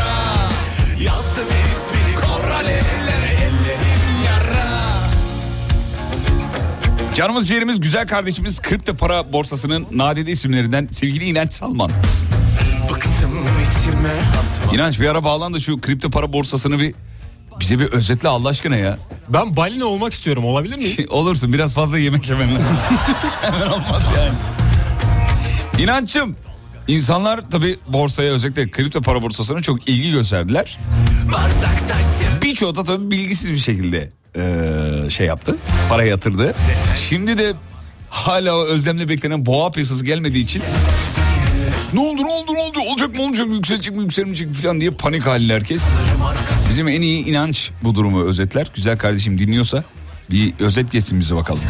Canımız ciğerimiz güzel kardeşimiz kripto para borsasının nadide isimlerinden sevgili İnanç Salman. Bıktım içime atma İnanç bir ara bağlandı şu kripto para borsasını bir bize bir özetle Allah aşkına ya. Ben balina olmak istiyorum olabilir miyim? <laughs> Olursun biraz fazla yemek yemen lazım. <laughs> Hemen olmaz yani. İnanç'ım insanlar tabi borsaya özellikle kripto para borsasına çok ilgi gösterdiler. Birçoğu da tabii bilgisiz bir şekilde eee, şey yaptı. Para yatırdı. Şimdi de hala özlemle beklenen boğa piyasası gelmediği için ne oldu ne oldu ne oldu olacak mı olacak mı yükselecek mi yükselmeyecek mi falan diye panik halinde herkes. Bizim en iyi inanç bu durumu özetler. Güzel kardeşim dinliyorsa bir özet geçsin bize bakalım.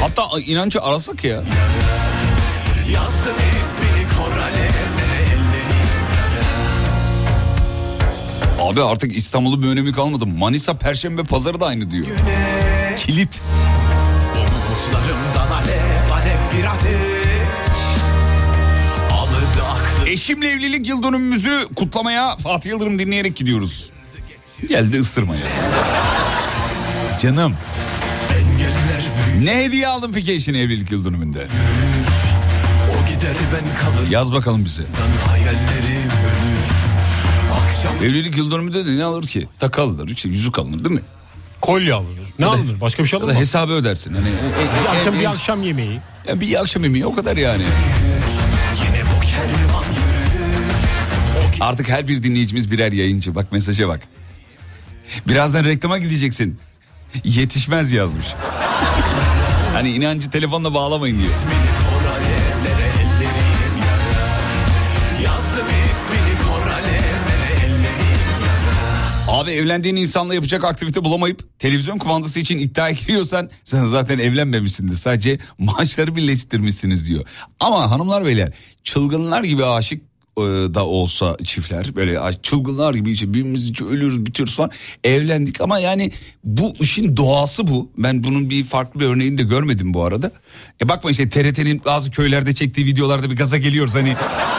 Hatta inancı arasak ya. Yazdım Abi artık İstanbul'un bir önemi kalmadı. Manisa Perşembe Pazarı da aynı diyor. Kilit. Umutlarımdan alev alev ateş Eşimle evlilik yıl dönümümüzü kutlamaya Fatih Yıldırım dinleyerek gidiyoruz. Geldi ısırmaya. Canım ne hediye aldın peki eşine evlilik yıl dönümünde? O gider ben kalırım Yaz bakalım bize. Akşam Evlilik yıl dönümünde de ne alır ki? Takı alınır, işte yüzük alınır değil mi? Kolye alınır. Ne alınır? Başka bir şey Ya alınmaz. hesabı ödersin. Hani, Bir akşam, bir akşam yemeği. Ya bir akşam yemeği o kadar yani. Artık her bir dinleyicimiz birer yayıncı. Bak mesaja bak. Birazdan reklama gideceksin. Yetişmez yazmış. hani inancı telefonla bağlamayın diyor. Abi evlendiğin insanla yapacak aktivite bulamayıp televizyon kumandası için iddia giriyorsan sen zaten evlenmemişsindir. Sadece maaşları birleştirmişsiniz diyor. Ama hanımlar beyler çılgınlar gibi aşık e, da olsa çiftler böyle çılgınlar gibi işte birbirimiz için ölüyoruz bitiyoruz falan evlendik ama yani bu işin doğası bu ben bunun bir farklı bir örneğini de görmedim bu arada e bakma işte TRT'nin bazı köylerde çektiği videolarda bir gaza geliyoruz hani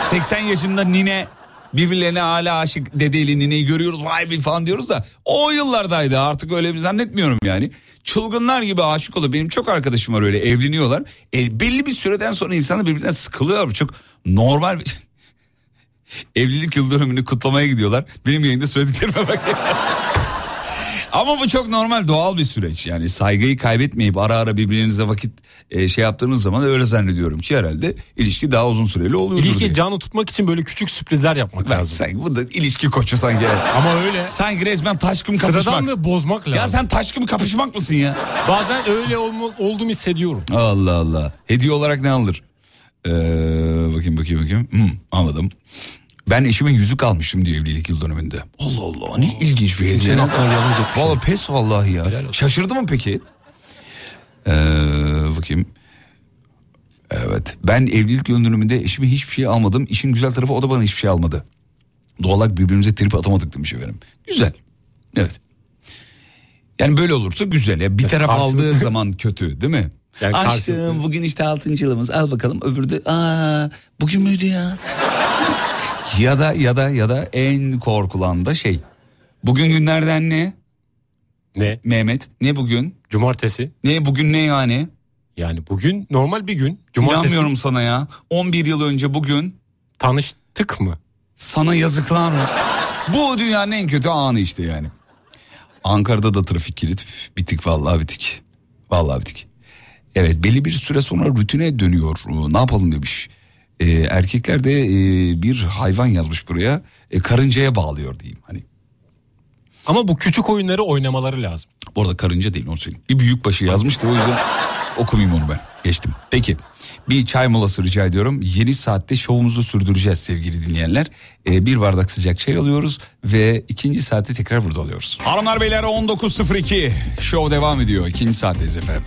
80 yaşında nine birbirlerine hala aşık dedeyle nineyi görüyoruz vay be falan diyoruz da o yıllardaydı artık öyle bir zannetmiyorum yani. Çılgınlar gibi aşık oluyor. Benim çok arkadaşım var öyle evleniyorlar. E, belli bir süreden sonra insanlar birbirinden sıkılıyorlar. Bu çok normal bir... <laughs> Evlilik yıl kutlamaya gidiyorlar. Benim yayında söylediklerime bak. <laughs> Ama bu çok normal doğal bir süreç. Yani saygıyı kaybetmeyip ara ara birbirinize vakit e, şey yaptığınız zaman öyle zannediyorum ki herhalde ilişki daha uzun süreli diye. İlişki canlı tutmak için böyle küçük sürprizler yapmak Ben lazım. sanki bu da ilişki koçu sanki. <laughs> Ama öyle. Sanki resmen taşkın kapışmak. Sıradanlığı bozmak lazım. Ya sen taşkın kapışmak mısın ya? Bazen öyle olma, olduğumu hissediyorum. Allah Allah. Hediye olarak ne alır? Ee, bakayım bakayım bakayım. Hmm, anladım. Ben eşime yüzük almıştım diyor evlilik yıl dönümünde. Allah Allah ne ilginç bir hediye. Valla pes vallahi ya. Şaşırdı mı peki? Ee, bakayım. Evet ben evlilik yıl dönümünde eşime hiçbir şey almadım. İşin güzel tarafı o da bana hiçbir şey almadı. Doğal olarak birbirimize trip atamadık demiş efendim. Güzel. Evet. Yani böyle olursa güzel ya. Bir taraf aldığı zaman kötü değil mi? Yani Aşkım karşılıklı- bugün işte 6. yılımız al bakalım öbürü de aa bugün müydü ya? Ya da ya da ya da en korkulan da şey. Bugün günlerden ne? Ne? Mehmet ne bugün? Cumartesi. Ne bugün ne yani? Yani bugün normal bir gün. Cumartesi. İnanmıyorum sana ya. 11 yıl önce bugün Tanıştık mı? sana yazıklar mı? <laughs> Bu dünyanın en kötü anı işte yani. Ankara'da da trafik kilit. Bitik vallahi bitik. Vallahi bitik. Evet belli bir süre sonra rutine dönüyor. Ne yapalım demiş. Ee, erkekler de e, bir hayvan yazmış buraya. E, karıncaya bağlıyor diyeyim. Hani Ama bu küçük oyunları oynamaları lazım. bu arada karınca değil onu söyleyeyim. Bir büyük başı yazmıştı o yüzden okumayayım onu ben. Geçtim. Peki bir çay molası rica ediyorum. Yeni saatte şovumuzu sürdüreceğiz sevgili dinleyenler. Ee, bir bardak sıcak çay alıyoruz ve ikinci saatte tekrar burada oluyoruz. Hanımlar beyler 19.02 şov devam ediyor. İkinci saatteyiz efendim.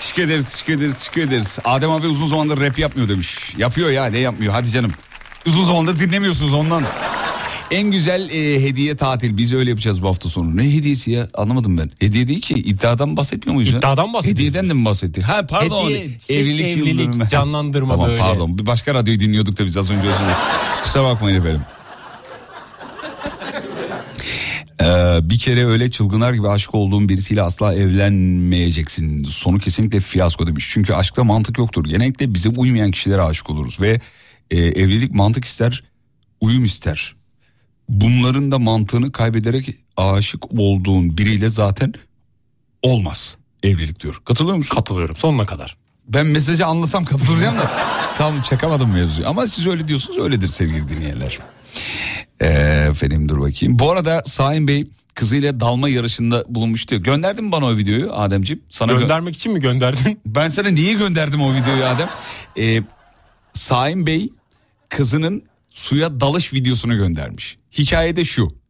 Teşekkür ederiz, teşekkür ederiz, teşekkür ederiz. Adem abi uzun zamandır rap yapmıyor demiş. Yapıyor ya ne yapmıyor hadi canım. Uzun zamandır dinlemiyorsunuz ondan. En güzel e, hediye tatil. Biz öyle yapacağız bu hafta sonu. Ne hediyesi ya? Anlamadım ben. Hediye değil ki. İddiadan bahsetmiyor muyuz? İddiadan bahsediyoruz Hediyeden de mi bahsettik? Ha pardon. Hediye, şey, evlilik, evlilik, yıldönümü. canlandırma tamam, böyle. pardon. Bir başka radyoyu dinliyorduk da biz az önce. Kusura bakmayın efendim. Ee, bir kere öyle çılgınlar gibi aşık olduğun birisiyle asla evlenmeyeceksin. Sonu kesinlikle fiyasko demiş. Çünkü aşkta mantık yoktur. Genellikle bize uymayan kişilere aşık oluruz ve e, evlilik mantık ister, uyum ister. Bunların da mantığını kaybederek aşık olduğun biriyle zaten olmaz evlilik diyor. Katılıyor musun? Katılıyorum sonuna kadar. Ben mesajı anlasam katılacağım da tam çakamadım mevzuyu. Ama siz öyle diyorsunuz öyledir sevgili dinleyenler. Ee, efendim dur bakayım. Bu arada Sahin Bey kızıyla dalma yarışında bulunmuştu. Gönderdin mi bana o videoyu Ademciğim? Sana gö- Göndermek için mi gönderdin? <laughs> ben sana niye gönderdim o videoyu Adem? Ee, Sahin Bey kızının suya dalış videosunu göndermiş. Hikayede şu.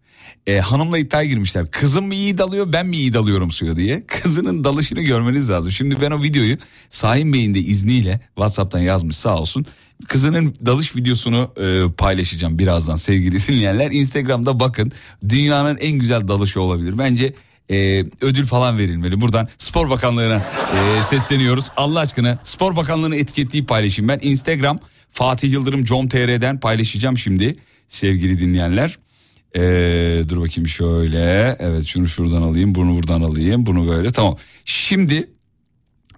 Ee, hanımla iddiaya girmişler. Kızım mı iyi dalıyor ben mi iyi dalıyorum suya diye. <laughs> Kızının dalışını görmeniz lazım. Şimdi ben o videoyu Sahin Bey'in de izniyle Whatsapp'tan yazmış sağ olsun. Kızının dalış videosunu e, paylaşacağım birazdan sevgili <laughs> dinleyenler. Instagram'da bakın dünyanın en güzel dalışı olabilir. Bence e, ödül falan verilmeli. Buradan Spor Bakanlığı'na e, sesleniyoruz. Allah aşkına Spor Bakanlığı'nı etiketleyip paylaşayım. Ben Instagram Fatih Yıldırım com.tr'den paylaşacağım şimdi sevgili dinleyenler. E, dur bakayım şöyle. Evet şunu şuradan alayım, bunu buradan alayım, bunu böyle. Tamam. Şimdi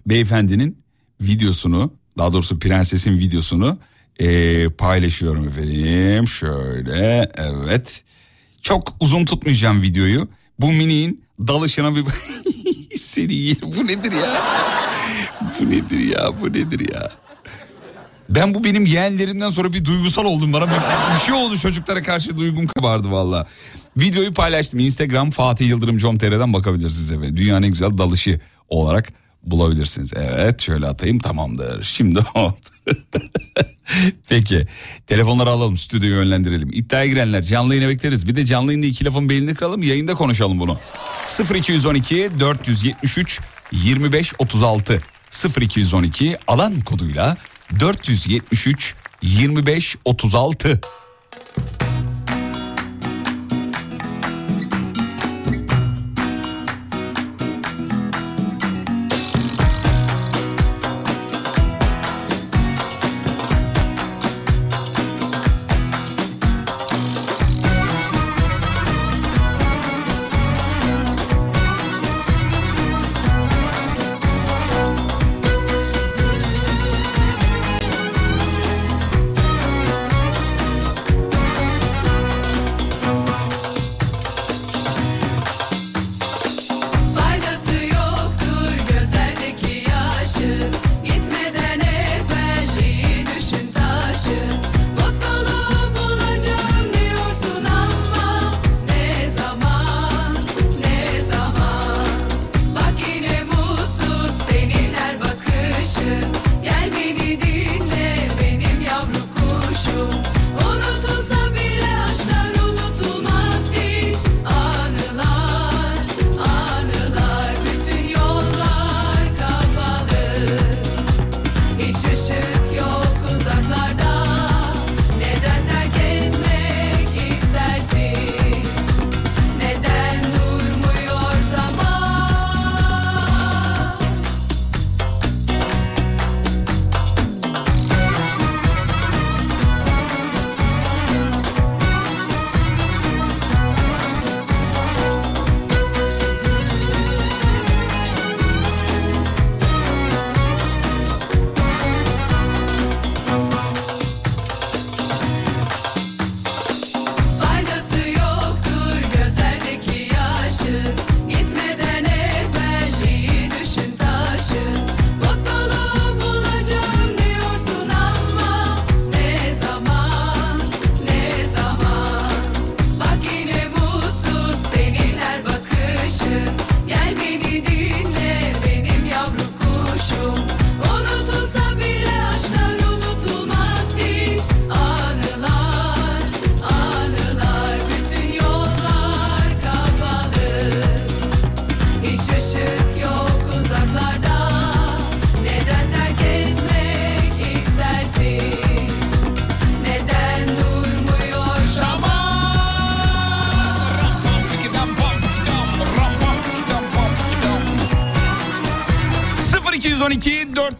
beyefendinin videosunu, daha doğrusu prensesin videosunu e, paylaşıyorum efendim. Şöyle, evet. Çok uzun tutmayacağım videoyu. Bu miniğin dalışına bir... <laughs> Seni bu nedir ya? bu nedir ya? Bu nedir ya? Ben bu benim yeğenlerimden sonra bir duygusal oldum bana. Bir, bir şey oldu çocuklara karşı duygum kabardı valla. Videoyu paylaştım. Instagram Fatih Yıldırım com.tr'den bakabilirsiniz efendim. Dünyanın en güzel dalışı olarak bulabilirsiniz. Evet şöyle atayım tamamdır. Şimdi oldu. <laughs> Peki telefonları alalım stüdyoyu yönlendirelim. İddiaya girenler canlı yayına bekleriz. Bir de canlı yayında iki lafın belini kıralım yayında konuşalım bunu. 0212 473 25 36 0212 alan koduyla 473 25 36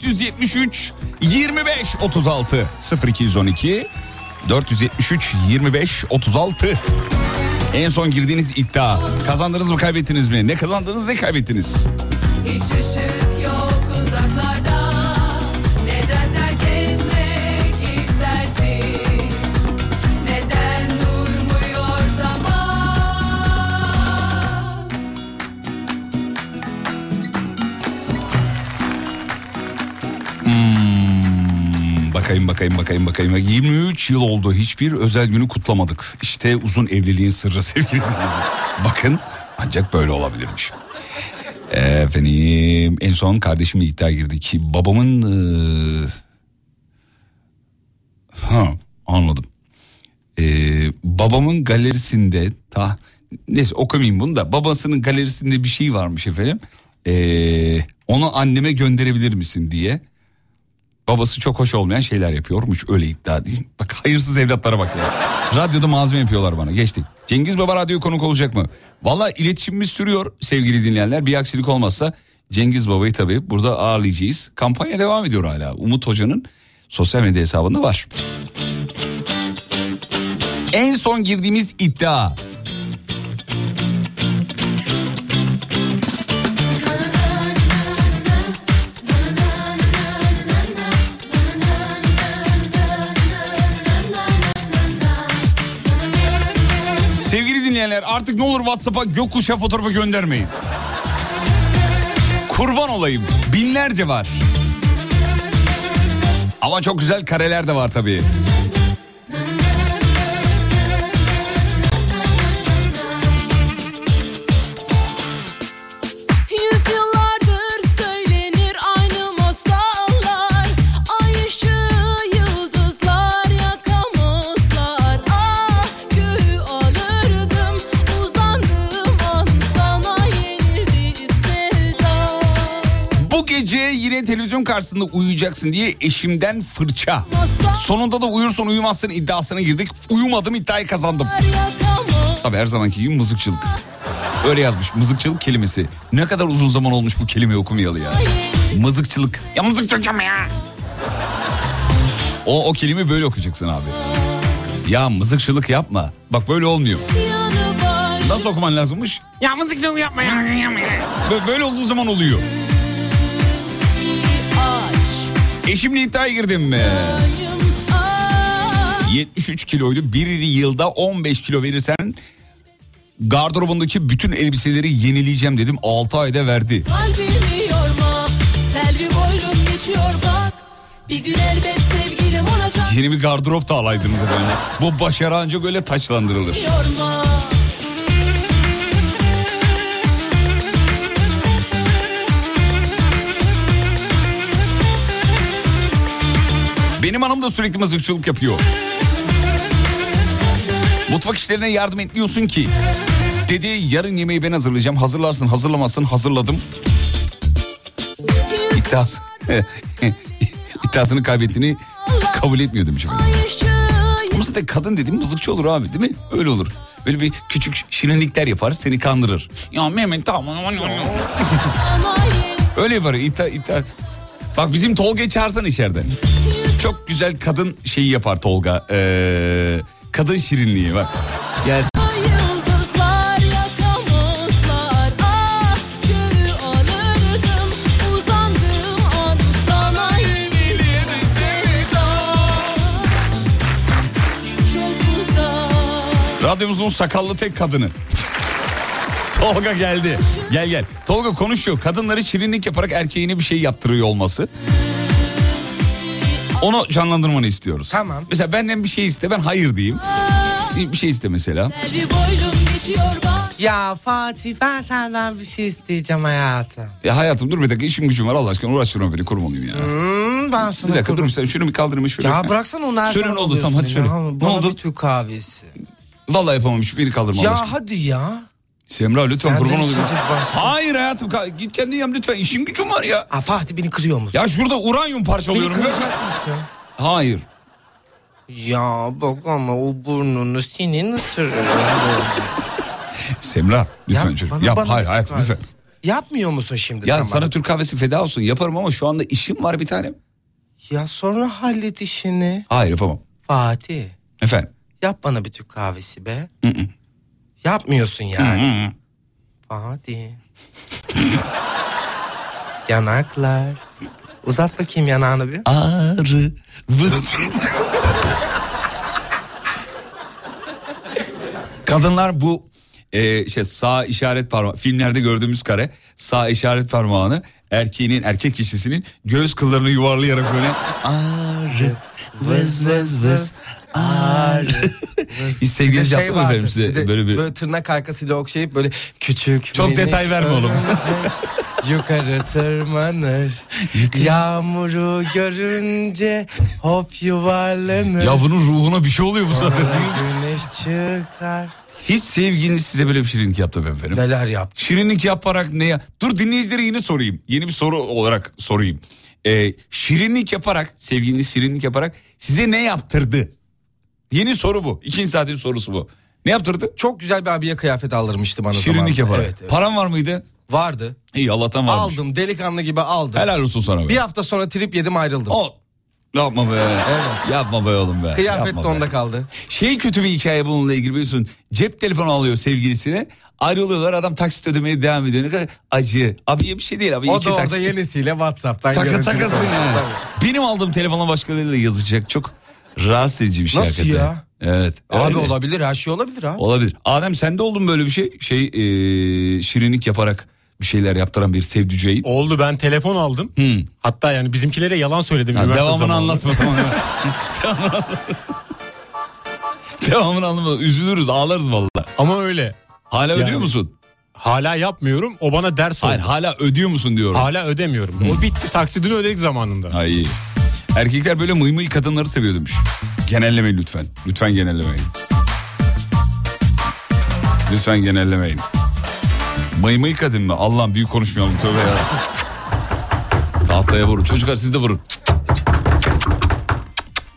473 25 36 0212 473 25 36 En son girdiğiniz iddia. Kazandınız mı kaybettiniz mi? Ne kazandınız ne kaybettiniz? Bakayım bakayım bakayım bakayım. 23 yıl oldu hiçbir özel günü kutlamadık. İşte uzun evliliğin sırrı <laughs> sevgili. Bakın ancak böyle olabilirmiş. Efendim en son kardeşimle iddia girdik. Babamın... eee, Ha anladım. Eee, babamın galerisinde... Ta, neyse okumayayım bunu da. Babasının galerisinde bir şey varmış efendim. Eee, onu anneme gönderebilir misin diye. Babası çok hoş olmayan şeyler yapıyormuş öyle iddia değil. Bak hayırsız evlatlara bak ya. Radyoda malzeme yapıyorlar bana geçtik. Cengiz Baba radyo konuk olacak mı? Valla iletişimimiz sürüyor sevgili dinleyenler. Bir aksilik olmazsa Cengiz Baba'yı tabii burada ağırlayacağız. Kampanya devam ediyor hala. Umut Hoca'nın sosyal medya hesabında var. En son girdiğimiz iddia. Dinleyenler artık ne olur WhatsApp'a gökkuşağı fotoğrafı göndermeyin. Kurban olayım. Binlerce var. Ama çok güzel kareler de var tabii. Gece televizyon karşısında uyuyacaksın diye eşimden fırça. Sonunda da uyursun uyumazsın iddiasına girdik. Uyumadım iddiayı kazandım. Tabii her zamanki gibi mızıkçılık. Öyle yazmış mızıkçılık kelimesi. Ne kadar uzun zaman olmuş bu kelimeyi okumayalı ya. Mızıkçılık. Ya mızıkçılık yapma ya. O, o kelimeyi böyle okuyacaksın abi. Ya mızıkçılık yapma. Bak böyle olmuyor. Nasıl okuman lazımmış? Ya mızıkçılık yapma ya. Böyle olduğu zaman oluyor. Eşimle iddiaya girdim mi? Ayım aç 73 kiloydu. Bir yılda 15 kilo verirsen gardırobundaki bütün elbiseleri yenileyeceğim dedim. 6 ayda verdi. Kalbimi yorma Selvi boylum geçiyor bak Bir gün elbet sevgilim olacak Yeni bir gardırop da alaydınız efendim. Bu başarı ancak öyle taçlandırılır. Yorma Benim hanım da sürekli mızıkçılık yapıyor. Mutfak işlerine yardım etmiyorsun ki. Dedi yarın yemeği ben hazırlayacağım. Hazırlarsın hazırlamazsın hazırladım. İddiası. <laughs> İddiasını kaybettiğini kabul etmiyor demiş efendim. Ama zaten kadın dediğim mızıkçı olur abi değil mi? Öyle olur. Böyle bir küçük şirinlikler yapar seni kandırır. Ya Mehmet tamam. <laughs> Öyle yapar. İddia, iddia. Bak bizim Tolga'yı çağırsan içeriden. Çok güzel kadın şeyi yapar Tolga. Ee, kadın şirinliği bak. Gelsin. Ah Radyomuzun sakallı tek kadını. Tolga geldi. Gel gel. Tolga konuşuyor. Kadınları şirinlik yaparak erkeğine bir şey yaptırıyor olması. Onu canlandırmanı istiyoruz. Tamam. Mesela benden bir şey iste ben hayır diyeyim. Bir şey iste mesela. Ya Fatih ben senden bir şey isteyeceğim hayatım. Ya hayatım dur bir dakika işim gücüm var Allah aşkına uğraştırma beni kurum olayım ya. Hmm, ben sana Bir dakika kurum- dur sen şunu bir kaldırayım şöyle. Ya bıraksana onu her Söyle zaman oldu tamam hadi oluyorsun söyle. ya. Ne Bana oldu? bir Türk kahvesi. Vallahi yapamamış beni kaldırma Allah Ya aşkına. hadi ya. Semra lütfen Sen kurban olayım. Hayır hayatım git kendin yap lütfen işim gücüm var ya. Aa, Fatih beni kırıyor musun? Ya şurada uranyum beni parçalıyorum. kıracak lütfen. mısın? Hayır. Ya bak ama o burnunu senin ısırırım. Semra lütfen Yap, bana- Yap bana hayır hayatım lütfen. Yapmıyor musun şimdi Ya sen sana bana? Türk kahvesi feda olsun yaparım ama şu anda işim var bir tanem. Ya sonra hallet işini. Hayır yapamam. Fatih Efendim. yap bana bir Türk kahvesi be. Hı hı. Yapmıyorsun yani. Fatih. <laughs> Yanaklar. Uzat bakayım yanağını bir. Ağrı. Kadınlar bu e, şey sağ işaret parmağı filmlerde gördüğümüz kare sağ işaret parmağını erkeğinin erkek kişisinin göğüs kıllarını yuvarlayarak böyle <laughs> ağrı vız vız vız ağrı. <laughs> Hiç sevgiliniz şey yaptı mı vardır, efendim size bir de böyle bir Böyle tırnak arkasıyla okşayıp böyle küçük Çok detay verme oğlum. <laughs> Yukarı tırmanır Yağmuru görünce hop yuvarlanır ya bunun ruhuna bir şey oluyor bu zaten. güneş çıkar Hiç sevgiliniz size böyle bir şirinlik yaptı mı efendim? Neler yaptı Şirinlik yaparak ne ya? Dur dinleyicilere yine sorayım. Yeni bir soru olarak sorayım. Ee, şirinlik yaparak, sevgiliniz şirinlik yaparak size ne yaptırdı? Yeni soru bu. İkinci saatin sorusu bu. Ne yaptırdı? Çok güzel bir abiye kıyafet aldırmıştım bana Şirinlik yaparak. Evet, evet. Param var mıydı? Vardı İyi Allah'tan varmış. Aldım delikanlı gibi aldım Helal olsun sana be. Bir hafta sonra trip yedim ayrıldım O, yapma be. Yapma be oğlum be. Kıyafet Yapma de be. onda kaldı Şey kötü bir hikaye bununla ilgili biliyorsun. Cep telefonu alıyor sevgilisine. Ayrılıyorlar adam taksit ödemeye devam ediyor. Ne kadar acı. Abi bir şey değil abi. O iki da orada taksit. yenisiyle Whatsapp'tan görüntülü takasın yani. Tabii. Benim aldığım telefona başkalarıyla yazacak çok rahatsız edici bir şey Nasıl hakikaten. ya? Evet. Abi öyle. olabilir her şey olabilir ha. Olabilir. Adem sende oldu mu böyle bir şey? Şey e, şirinlik yaparak bir şeyler yaptıran bir sevdiceğin. Oldu ben telefon aldım. Hmm. Hatta yani bizimkilere yalan söyledim. Ha, devamını zamanında. anlatma tamam. Devamını anlatma. <laughs> devamını anlatma. Üzülürüz ağlarız valla. Ama öyle. Hala Yani- ödüyor musun? Hala yapmıyorum. O bana ders oldu. Hayır hala ödüyor musun diyorum. Hala ödemiyorum. O bitti. Taksidini ödedik zamanında. İyi. Erkekler böyle mıy mıy kadınları seviyor demiş. Genellemeyin lütfen. Lütfen genellemeyin. Lütfen genellemeyin. Mıy mıy kadın mı? Allah'ım büyük konuşmayalım tövbe ya. Tahtaya vurun. Çocuklar siz de vurun.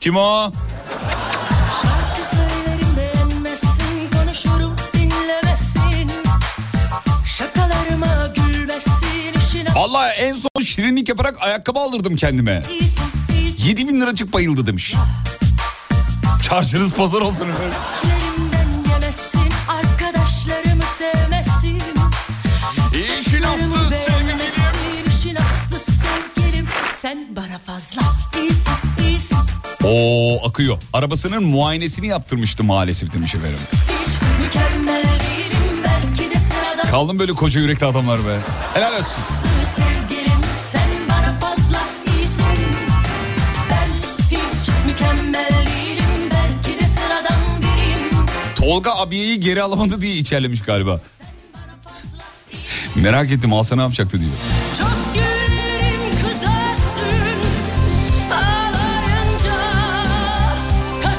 Kim o? Vallahi en son şirinlik yaparak ayakkabı aldırdım kendime. İyisin iyisin 7 bin liracık bayıldı demiş. Çarşınız pazar olsun efendim. İşin aslı beğenmezsin İşin aslı sevgilim Sen bana fazla iyisin iyisin Oo akıyor. Arabasının muayenesini yaptırmıştı maalesef demiş efendim. Kaldım böyle koca yürekli adamlar be. Helal olsun. Tolga abiyeyi geri alamadı diye içerlemiş galiba. Merak ettim alsa ne yapacaktı diyor.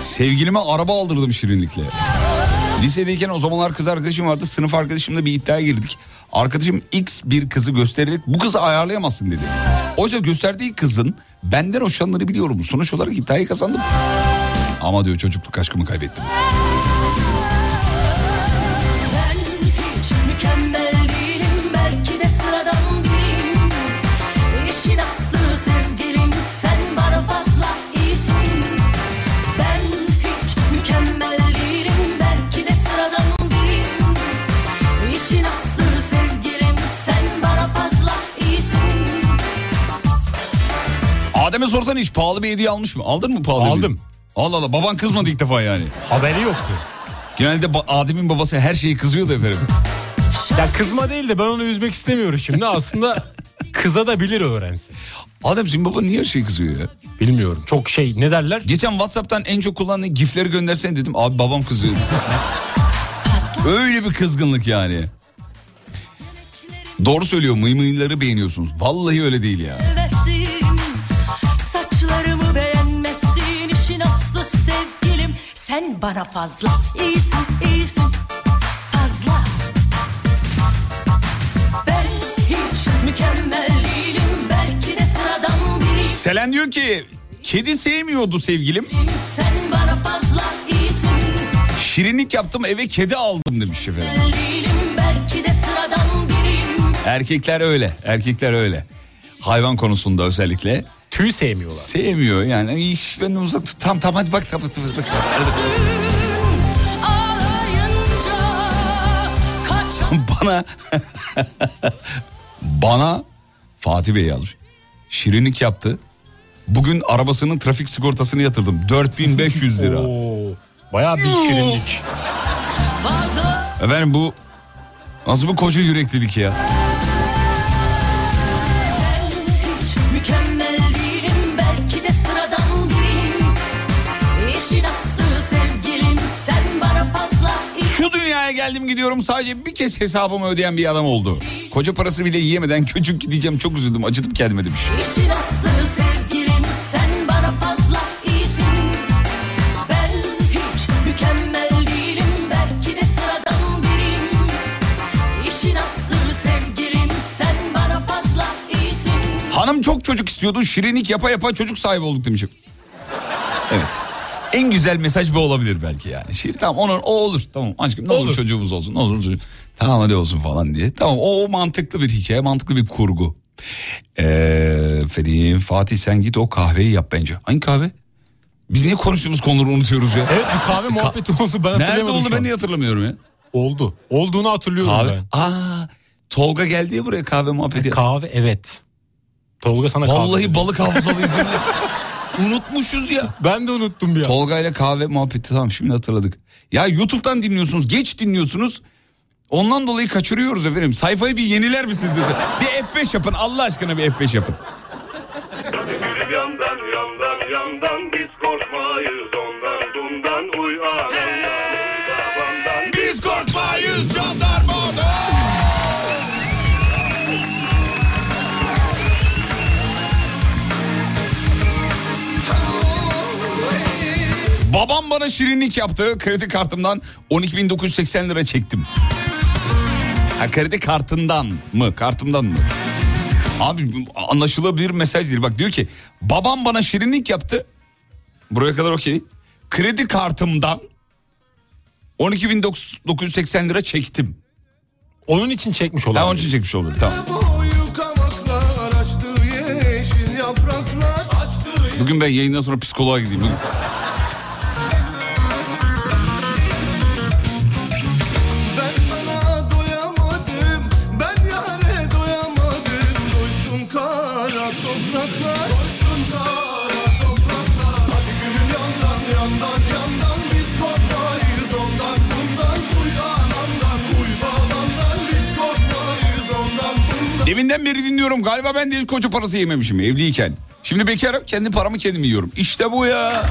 Sevgilime araba aldırdım şirinlikle. Lisedeyken o zamanlar kız arkadaşım vardı. Sınıf arkadaşımla bir iddiaya girdik. Arkadaşım X bir kızı göstererek bu kızı ayarlayamazsın dedi. Oysa gösterdiği kızın benden hoşlandığını biliyorum. Sonuç olarak iddiayı kazandım. Ama diyor çocukluk aşkımı kaybettim. Adem'e sorsan hiç pahalı bir hediye almış mı? Aldın mı pahalı Aldım. hediye? Allah Allah baban kızmadı ilk defa yani. Haberi yoktu. Genelde ba- Adem'in babası her şeyi kızıyordu efendim. Ya kızma değil de ben onu üzmek istemiyorum şimdi. Aslında kıza da bilir öğrensin. Adem senin baban niye her şeyi kızıyor ya? Bilmiyorum. Çok şey ne derler? Geçen Whatsapp'tan en çok kullandığın gifleri göndersene dedim. Abi babam kızıyor. <laughs> Öyle bir kızgınlık yani. Doğru söylüyor mıymıyları beğeniyorsunuz. Vallahi öyle değil ya. Sen bana fazla iyisin iyisin fazla Ben hiç mükemmel değilim Belki de sıradan biriyim Selen diyor ki kedi sevmiyordu sevgilim. Sen bana fazla iyisin Şirinlik yaptım eve kedi aldım demiş efendim. değilim Belki de sıradan biriyim Erkekler öyle. Erkekler öyle. Hayvan konusunda özellikle. Tüy sevmiyorlar. Sevmiyor yani. İş benden uzak tut. Tamam tamam hadi bak. Tamam, bak. Kaçan <laughs> Bana bana Fatih Bey yazmış. Şirinlik yaptı. Bugün arabasının trafik sigortasını yatırdım. 4500 <laughs> lira. Oo, bayağı bir şirinlik. Efendim bu nasıl bir koca yüreklilik ya? Şu dünyaya geldim gidiyorum sadece bir kez hesabımı ödeyen bir adam oldu. Koca parası bile yiyemeden küçük gideceğim çok üzüldüm acıdım kendime demiş. İşin aslı sevgilim sen bana fazla iyisin Ben hiç mükemmel değilim belki de sıradan biriyim İşin aslı sevgilim sen bana fazla iyisin Hanım çok çocuk istiyordu şirinlik yapa yapa çocuk sahibi olduk demişim. Evet. En güzel mesaj bu olabilir belki yani. Şirin tamam onun o olur tamam aşkım ne olur, Olur. çocuğumuz olsun ne olur çocuğum. Tamam hadi olsun falan diye. Tamam o, o mantıklı bir hikaye mantıklı bir kurgu. Ee, efendim Fatih sen git o kahveyi yap bence. Hangi kahve? Biz niye konuştuğumuz konuları unutuyoruz ya? Evet bir kahve muhabbeti oldu ben Nerede hatırlayamadım oldu şu ben niye hatırlamıyorum ya? Oldu. Olduğunu hatırlıyorum Kahve. ben. Aa, Tolga geldi ya buraya kahve muhabbeti. Kahve evet. Tolga sana kahve. Vallahi dedi. balık hafızalıyız. yemin ederim. <laughs> Unutmuşuz ya. Ben de unuttum bir an. Tolga ile kahve muhabbeti tamam şimdi hatırladık. Ya YouTube'dan dinliyorsunuz geç dinliyorsunuz. Ondan dolayı kaçırıyoruz efendim. Sayfayı bir yeniler misiniz? Bir F5 yapın Allah aşkına bir F5 yapın. Babam bana şirinlik yaptı. Kredi kartımdan 12.980 lira çektim. Ha kredi kartından mı? Kartımdan mı? Abi bu anlaşılabilir mesaj değil. Bak diyor ki babam bana şirinlik yaptı. Buraya kadar okey. Kredi kartımdan 12.980 lira çektim. Onun için çekmiş Ha, olan. onun için çekmiş olur. Tamam. Bugün ben yayından sonra psikoloğa gideyim. Deminden beri dinliyorum. Galiba ben de hiç koca parası yememişim evliyken. Şimdi bekarım kendi paramı kendim yiyorum. İşte bu ya.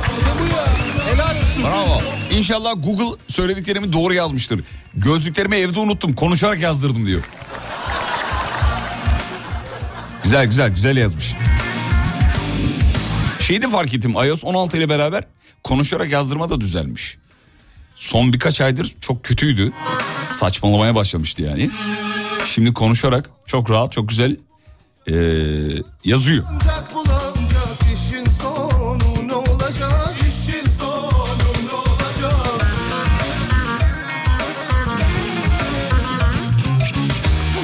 Bravo. İnşallah Google söylediklerimi doğru yazmıştır. Gözlüklerimi evde unuttum. Konuşarak yazdırdım diyor. Güzel güzel güzel yazmış. Şeyi de fark ettim. iOS 16 ile beraber konuşarak yazdırma da düzelmiş. Son birkaç aydır çok kötüydü. Saçmalamaya başlamıştı yani. Şimdi konuşarak çok rahat çok güzel eee, yazıyor. Ancak bulanacak işin sonu ne olacak? İşin sonu ne olacak?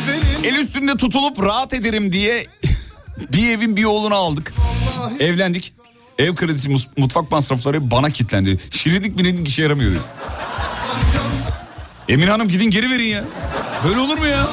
Verin El üstünde tutulup rahat ederim diye <laughs> bir evin bir oğlunu aldık. Evlendik. Ev kredisi mutfak masrafları bana kilitlendi. Şirinlik bilindik işe yaramıyor. Emin Hanım gidin geri verin ya. Böyle olur mu ya?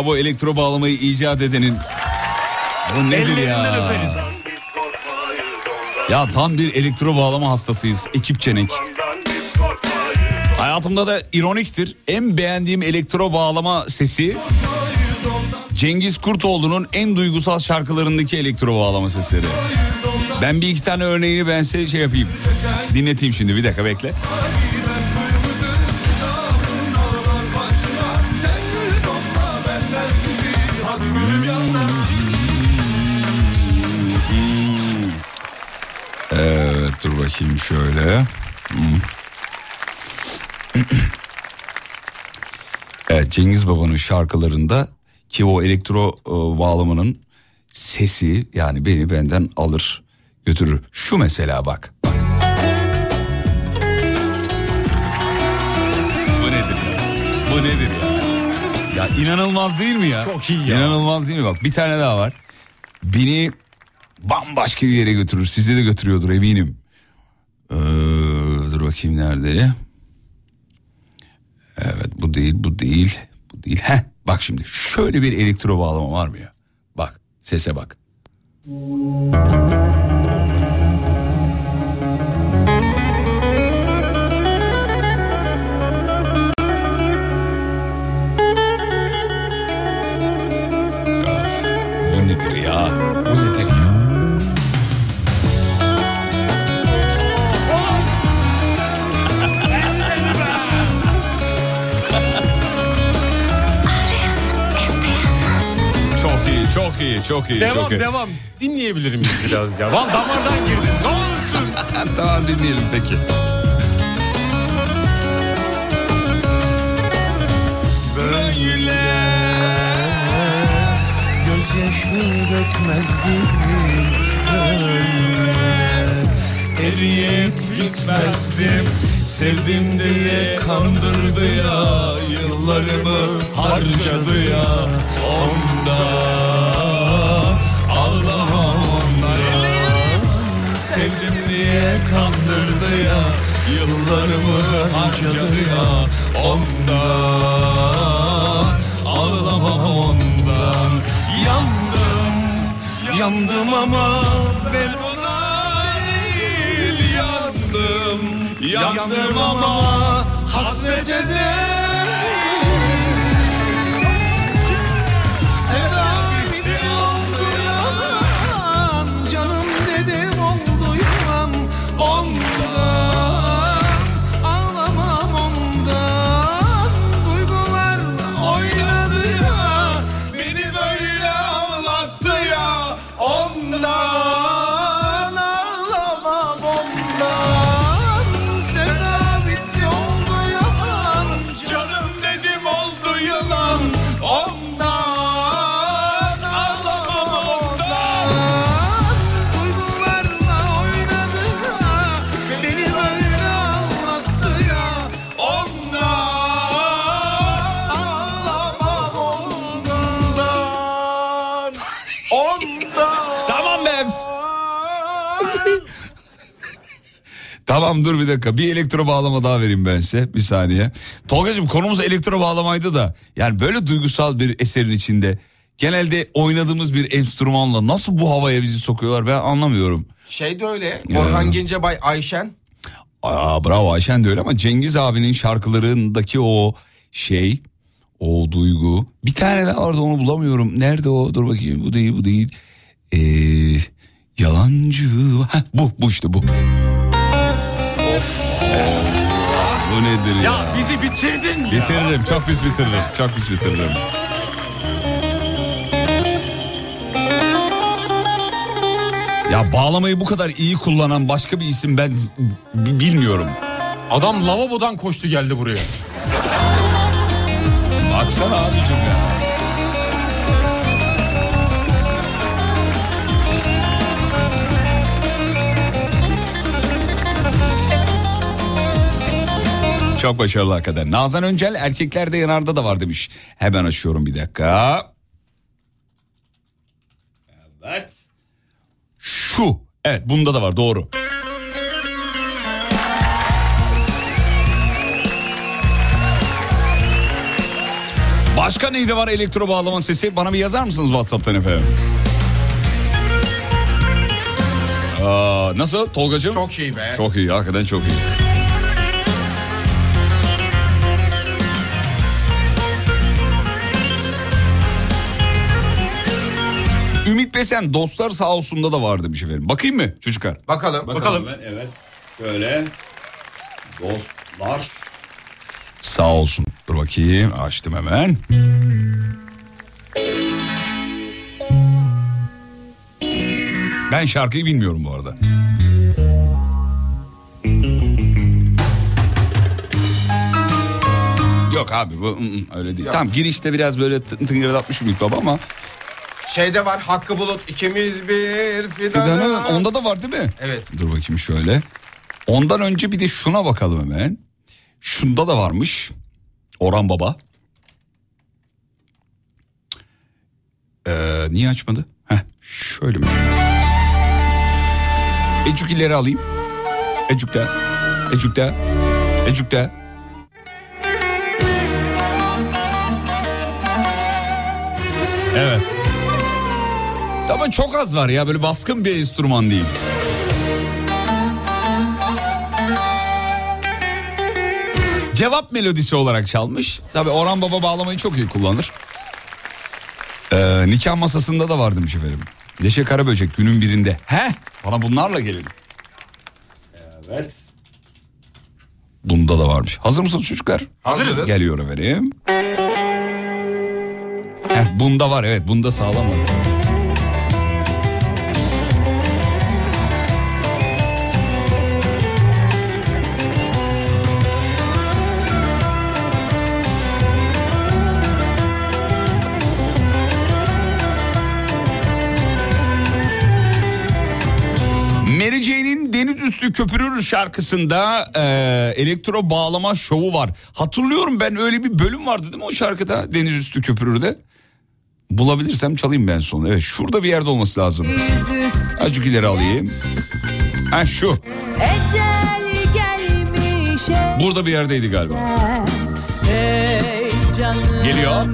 Ya bu elektro bağlamayı icat edenin bu nedir ya? Ya tam bir elektro bağlama hastasıyız. Ekip Çenek. Hayatımda da ironiktir. En beğendiğim elektro bağlama sesi Cengiz Kurtoğlu'nun en duygusal şarkılarındaki elektro bağlama sesleri. Ben bir iki tane örneğini ben size şey yapayım. Dinleteyim şimdi bir dakika bekle. Bakayım şöyle. Hmm. <clears throat> evet Cengiz Baba'nın şarkılarında ki o elektro e, bağlamanın sesi yani beni benden alır götürür. Şu mesela bak. Bu nedir? Bu nedir ya? Ya inanılmaz değil mi ya? Çok iyi ya. İnanılmaz değil mi? Bak bir tane daha var. Beni bambaşka bir yere götürür. Sizi de götürüyordur eminim. Ee, dur bakayım nerede? Evet bu değil bu değil bu değil. Heh, bak şimdi şöyle bir elektro bağlama var mı ya? Bak sese bak. Çok iyi çok iyi. Devam çok iyi. devam. Dinleyebilir miyiz biraz ya? Val damardan girdin. Ne olursun. <laughs> tamam dinleyelim peki. Böyle Gözyaşı dökmezdim Böyle Eriyip gitmezdim Sevdim diye kandırdı ya Yıllarımı harcadı ya Ondan Yıllarımı harcadı ya Ondan. Ağlamam ondan. Yandım Yandım ama ben ona değil Yandım. Yandım ama hasrete değil Tamam dur bir dakika bir elektro bağlama daha vereyim ben size bir saniye. Tolgacığım konumuz elektro bağlamaydı da yani böyle duygusal bir eserin içinde genelde oynadığımız bir enstrümanla nasıl bu havaya bizi sokuyorlar ben anlamıyorum. Şey de öyle. Orhan Gencebay, Ayşen. Aa, bravo Ayşen de öyle ama Cengiz abinin şarkılarındaki o şey o duygu bir tane daha vardı onu bulamıyorum. Nerede o dur bakayım bu değil bu değil. Ee, yalancı Heh, bu bu işte bu. Bu nedir ya? Ya bizi bitirdin ya. Bitiririm çok pis bitiririm çok pis bitiririm. Ya bağlamayı bu kadar iyi kullanan başka bir isim ben bilmiyorum. Adam lavabodan koştu geldi buraya. Baksana abicim ya. Çok başarılı hakikaten. Nazan Öncel erkeklerde yanarda da var demiş. Hemen açıyorum bir dakika. Evet. Şu. Evet bunda da var doğru. Başka neyde var elektro bağlama sesi? Bana bir yazar mısınız WhatsApp'tan efendim? Aa, nasıl Tolgacığım? Çok iyi be. Çok iyi hakikaten çok iyi. Kitlesen dostlar sağ olsun'da da vardı bir şey efendim. Bakayım mı çocuklar? Bakalım. Bakalım. Ben, evet. Böyle dostlar sağ olsun. Dur bakayım açtım hemen. Ben şarkıyı bilmiyorum bu arada. Yok abi bu öyle değil. Yok. Tamam girişte biraz böyle tıngırdatmışım baba ama Şeyde var Hakkı Bulut ikimiz bir fidanı. Fidan'ın onda da var değil mi? Evet. Dur bakayım şöyle. Ondan önce bir de şuna bakalım hemen. Şunda da varmış. Orhan Baba. Ee, niye açmadı? Heh, şöyle mi? Ecuk ileri alayım. Ecuk'ta. Ecuk'ta. Ecuk'ta. Evet. Ama çok az var ya böyle baskın bir enstrüman değil. Cevap melodisi olarak çalmış. Tabi Orhan Baba bağlamayı çok iyi kullanır. Ee, nikah masasında da vardı demiş efendim. Neşe Karaböcek günün birinde. He? Bana bunlarla gelin. Evet. Bunda da varmış. Hazır mısınız çocuklar? Hazırız. Geliyor efendim. Heh, bunda var evet bunda sağlam var. Köpürür şarkısında e, elektro bağlama şovu var. Hatırlıyorum ben öyle bir bölüm vardı değil mi o şarkıda Deniz Üstü Köpürür'de? Bulabilirsem çalayım ben sonra. Evet şurada bir yerde olması lazım. Azıcık ileri alayım. Ha şu. Burada bir yerdeydi galiba. Geliyor.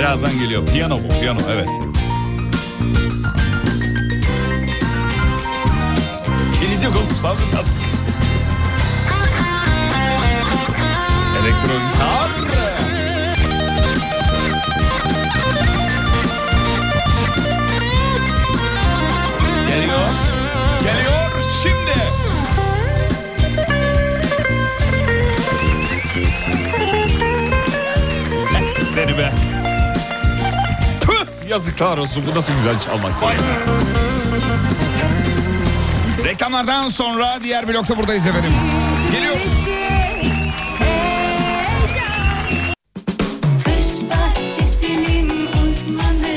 Birazdan geliyor. Piyano bu piyano evet. Gelecek oğlum sabrı tat. Elektro gitar. Yazıklar olsun bu nasıl güzel çalmak. Reklamlardan sonra diğer blokta buradayız efendim. Geliyoruz. Kış bahçesinin uzmanı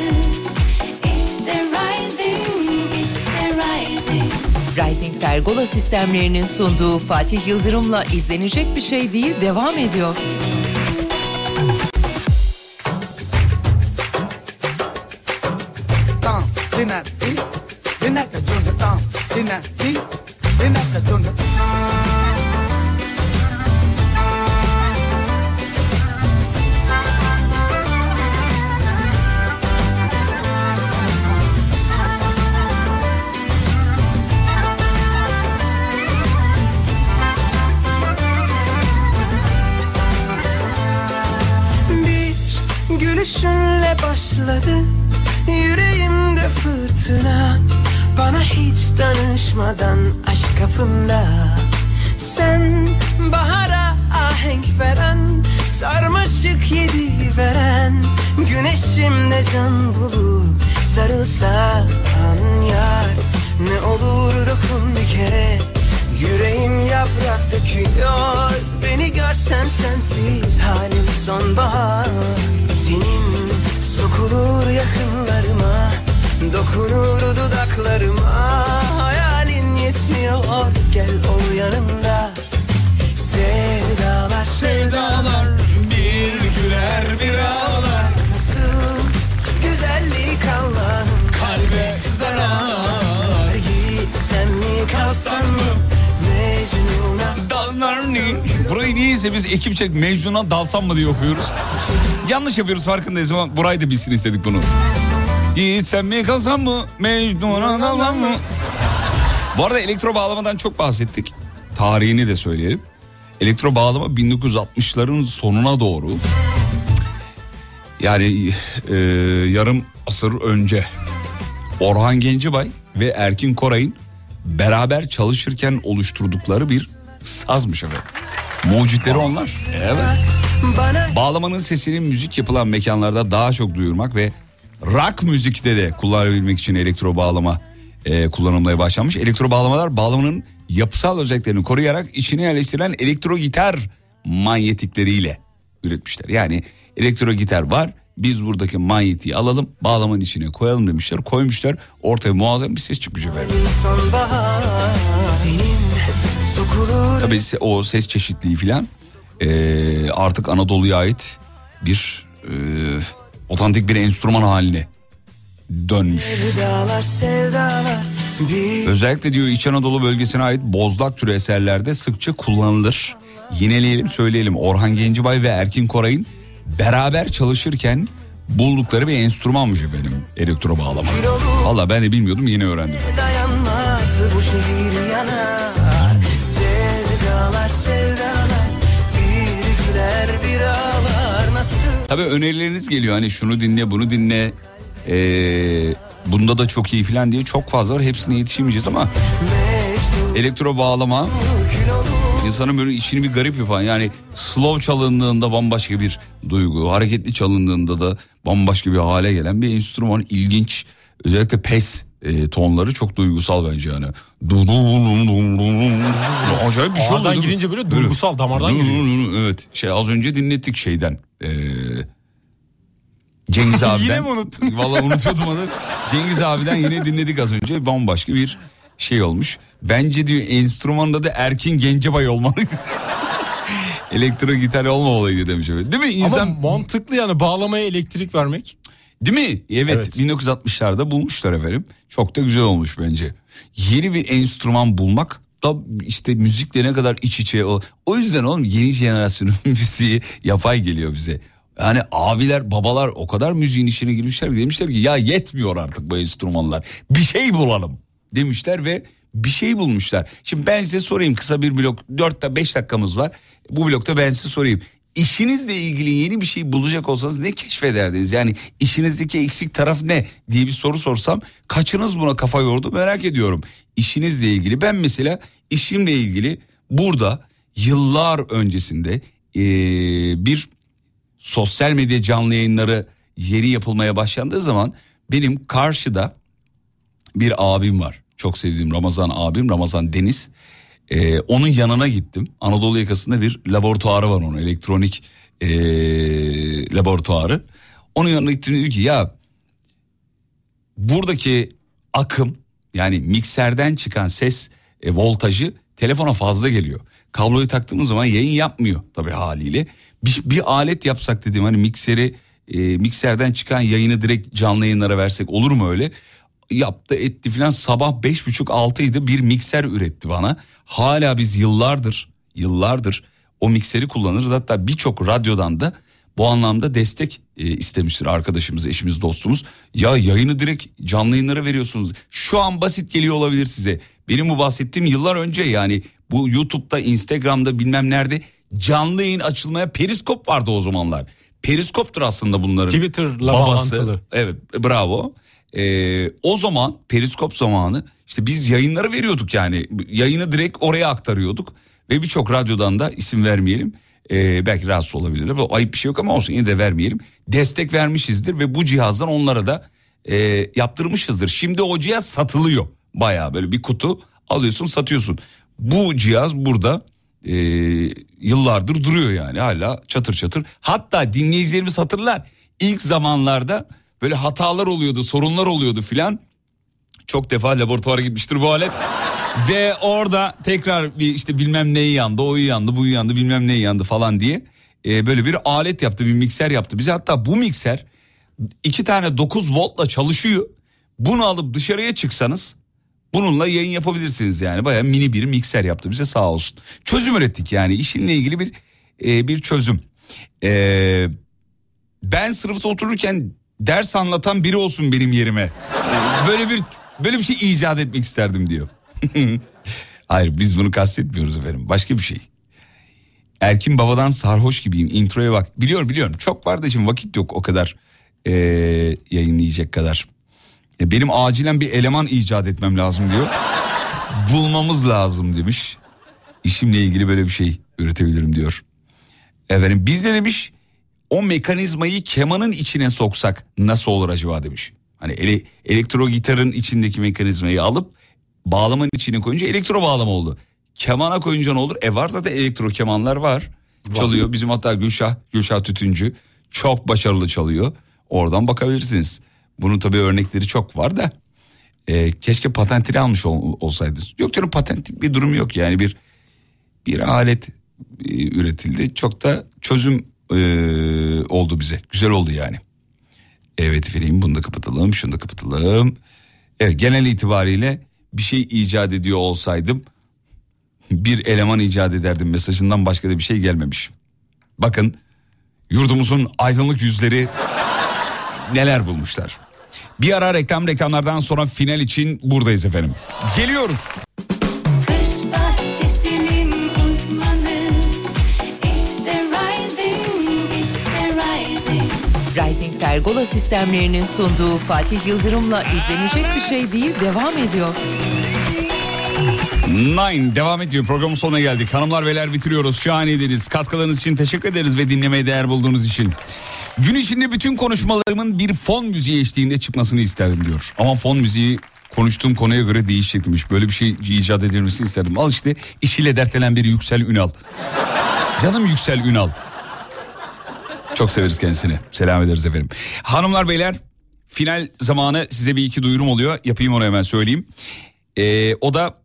İşte Rising, işte Rising Rising Pergola sistemlerinin sunduğu Fatih Yıldırım'la izlenecek bir şey değil devam ediyor. Ekipçe Mecnun'a dalsam mı diye okuyoruz. Yanlış yapıyoruz farkındayız ama burayı da bilsin istedik bunu. Gitsem mi kalsam mı Mecnun'a dalsam mı? Bu arada elektro bağlamadan çok bahsettik. Tarihini de söyleyelim. Elektro bağlama 1960'ların sonuna doğru yani e, yarım asır önce Orhan Gencebay ve Erkin Koray'ın beraber çalışırken oluşturdukları bir sazmış efendim. Mucitleri onlar. Evet. Bağlamanın sesini müzik yapılan mekanlarda daha çok duyurmak ve rock müzikte de kullanabilmek için elektro bağlama e, kullanılmaya başlanmış. Elektro bağlamalar bağlamanın yapısal özelliklerini koruyarak içine yerleştirilen elektro gitar manyetikleriyle üretmişler. Yani elektro gitar var biz buradaki manyetiği alalım bağlamanın içine koyalım demişler. Koymuşlar ortaya muazzam bir ses çıkmış efendim. Sonbahar senin sokulur Tabii o ses çeşitliliği filan e, artık Anadolu'ya ait bir e, otantik bir enstrüman haline dönmüş. Sevdalar sevdalar bir Özellikle diyor İç Anadolu bölgesine ait bozlak türü eserlerde sıkça kullanılır. Yineleyelim söyleyelim Orhan Gencebay ve Erkin Koray'ın beraber çalışırken buldukları bir enstrümanmış efendim elektro bağlama. Valla ben de bilmiyordum yeni öğrendim. dayanmaz bu şehir yanar Tabii önerileriniz geliyor. Hani şunu dinle bunu dinle. Ee, bunda da çok iyi falan diye çok fazla var. Hepsine yetişemeyeceğiz ama elektro bağlama insanın böyle içini bir garip yapan yani slow çalındığında bambaşka bir duygu hareketli çalındığında da bambaşka bir hale gelen bir enstrüman. İlginç. Özellikle pes e, tonları çok duygusal bence yani. Acayip bir şey oldu Ağırdan girince böyle duygusal, damardan giriyor. Evet şey az önce dinlettik şeyden. Ee, Cengiz <laughs> Yine abiden. mi unuttun? <laughs> Vallahi unutuyordum onu. Cengiz abiden yine dinledik az önce. Bambaşka bir şey olmuş. Bence diyor enstrümanda da Erkin Gencebay olmalıydı. <laughs> Elektro gitar olmamalıydı demiş. Değil mi? İnsan... Ama mantıklı yani bağlamaya elektrik vermek. Değil mi? Evet, 1960'larda bulmuşlar efendim. Çok da güzel olmuş bence. Yeni bir enstrüman bulmak da işte müzikle ne kadar iç içe o. O yüzden oğlum yeni jenerasyonun <laughs> müziği yapay geliyor bize. Yani abiler babalar o kadar müziğin içine girmişler ki demişler ki ya yetmiyor artık bu enstrümanlar. Bir şey bulalım demişler ve bir şey bulmuşlar. Şimdi ben size sorayım kısa bir blok 4 5 dakikamız var. Bu blokta ben size sorayım. İşinizle ilgili yeni bir şey bulacak olsanız ne keşfederdiniz? Yani işinizdeki eksik taraf ne diye bir soru sorsam kaçınız buna kafa yordu merak ediyorum. İşinizle ilgili ben mesela işimle ilgili burada yıllar öncesinde eee, bir sosyal medya canlı yayınları yeni yapılmaya başlandığı zaman benim karşıda bir abim var. Çok sevdiğim Ramazan abim Ramazan Deniz. Ee, onun yanına gittim. Anadolu yakasında bir laboratuvarı var onun elektronik ee, laboratuvarı. Onun yanına gittim dedim ki ya buradaki akım yani mikserden çıkan ses e, voltajı telefona fazla geliyor. Kabloyu taktığımız zaman yayın yapmıyor tabii haliyle. Bir, bir alet yapsak dedim hani mikseri e, mikserden çıkan yayını direkt canlı yayınlara versek olur mu öyle? Yaptı etti filan sabah beş buçuk altıydı bir mikser üretti bana. Hala biz yıllardır yıllardır o mikseri kullanırız. Hatta birçok radyodan da bu anlamda destek e, istemiştir arkadaşımız, eşimiz, dostumuz. Ya yayını direkt canlı yayınlara veriyorsunuz. Şu an basit geliyor olabilir size. Benim bu bahsettiğim yıllar önce yani bu YouTube'da, Instagram'da bilmem nerede canlı yayın açılmaya periskop vardı o zamanlar. Periskoptur aslında bunların Twitter'la babası. bağlantılı. Evet bravo. Ee, o zaman periskop zamanı işte biz yayınları veriyorduk yani. Yayını direkt oraya aktarıyorduk. Ve birçok radyodan da isim vermeyelim. Ee, belki rahatsız olabilirler. Ayıp bir şey yok ama olsun yine de vermeyelim. Destek vermişizdir ve bu cihazdan onlara da e, yaptırmışızdır. Şimdi o cihaz satılıyor. Baya böyle bir kutu alıyorsun satıyorsun. Bu cihaz burada e, yıllardır duruyor yani. Hala çatır çatır. Hatta dinleyicilerimiz hatırlar ilk zamanlarda böyle hatalar oluyordu sorunlar oluyordu filan çok defa laboratuvara gitmiştir bu alet. <laughs> Ve orada tekrar bir işte bilmem neyi yandı, o yandı, bu yandı, bilmem neyi yandı falan diye e, böyle bir alet yaptı, bir mikser yaptı. Bize hatta bu mikser iki tane 9 voltla çalışıyor. Bunu alıp dışarıya çıksanız bununla yayın yapabilirsiniz yani. Baya mini bir mikser yaptı bize sağ olsun. Çözüm ürettik yani işinle ilgili bir e, bir çözüm. E, ben sınıfta otururken ders anlatan biri olsun benim yerime. Böyle bir böyle bir şey icat etmek isterdim diyor. <laughs> Hayır biz bunu kastetmiyoruz efendim. Başka bir şey. Erkin babadan sarhoş gibiyim. Introya bak. Biliyorum biliyorum. Çok var da şimdi vakit yok o kadar ee, yayınlayacak kadar. E, benim acilen bir eleman icat etmem lazım diyor. Bulmamız lazım demiş. İşimle ilgili böyle bir şey üretebilirim diyor. Efendim biz de demiş o mekanizmayı kemanın içine soksak nasıl olur acaba demiş. Hani ele, elektro gitarın içindeki mekanizmayı alıp bağlamanın içine koyunca elektro bağlama oldu. Kemana koyunca ne olur? E var zaten elektro kemanlar var. Çalıyor. Bizim hatta Gülşah, Gülşah Tütüncü çok başarılı çalıyor. Oradan bakabilirsiniz. Bunun tabii örnekleri çok var da. e, keşke patentini almış ol, olsaydı. Yok canım patentlik bir durum yok yani bir bir alet e, üretildi. Çok da çözüm e, oldu bize. Güzel oldu yani. Evet efendim bunu da kapatalım şunu da kapatalım. Evet genel itibariyle bir şey icat ediyor olsaydım bir eleman icat ederdim mesajından başka da bir şey gelmemiş. Bakın yurdumuzun aydınlık yüzleri neler bulmuşlar. Bir ara reklam reklamlardan sonra final için buradayız efendim. Geliyoruz. Pergola sistemlerinin sunduğu Fatih Yıldırım'la izlenecek bir şey değil devam ediyor. Nine devam ediyor. Programın sonuna geldik. Hanımlar beyler bitiriyoruz. Şahaneydiniz. Katkılarınız için teşekkür ederiz ve dinlemeye değer bulduğunuz için. Gün içinde bütün konuşmalarımın bir fon müziği eşliğinde çıkmasını isterdim diyor. Ama fon müziği konuştuğum konuya göre değişecek demiş. Böyle bir şey icat edilmesini isterdim. Al işte işiyle dertlenen bir Yüksel Ünal. Canım Yüksel Ünal. Çok severiz kendisini. Selam ederiz efendim. Hanımlar beyler final zamanı size bir iki duyurum oluyor. Yapayım onu hemen söyleyeyim. Ee, o da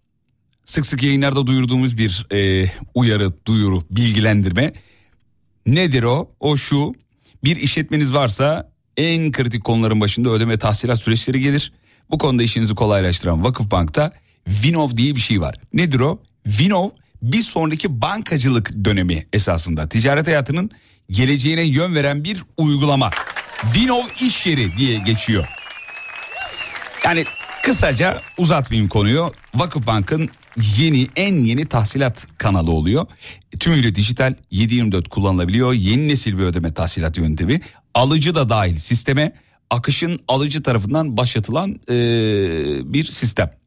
sık sık yayınlarda duyurduğumuz bir e, uyarı, duyuru, bilgilendirme. Nedir o? O şu bir işletmeniz varsa en kritik konuların başında ödeme tahsilat süreçleri gelir. Bu konuda işinizi kolaylaştıran Vakıfbank'ta Vinov diye bir şey var. Nedir o? Vinov bir sonraki bankacılık dönemi esasında ticaret hayatının geleceğine yön veren bir uygulama. Vinov iş yeri diye geçiyor. Yani kısaca uzatmayayım konuyu. Vakıfbank'ın yeni en yeni tahsilat kanalı oluyor. Tümüyle dijital 7/24 kullanılabiliyor. Yeni nesil bir ödeme tahsilat yöntemi. Alıcı da dahil sisteme akışın alıcı tarafından başlatılan eee, bir sistem.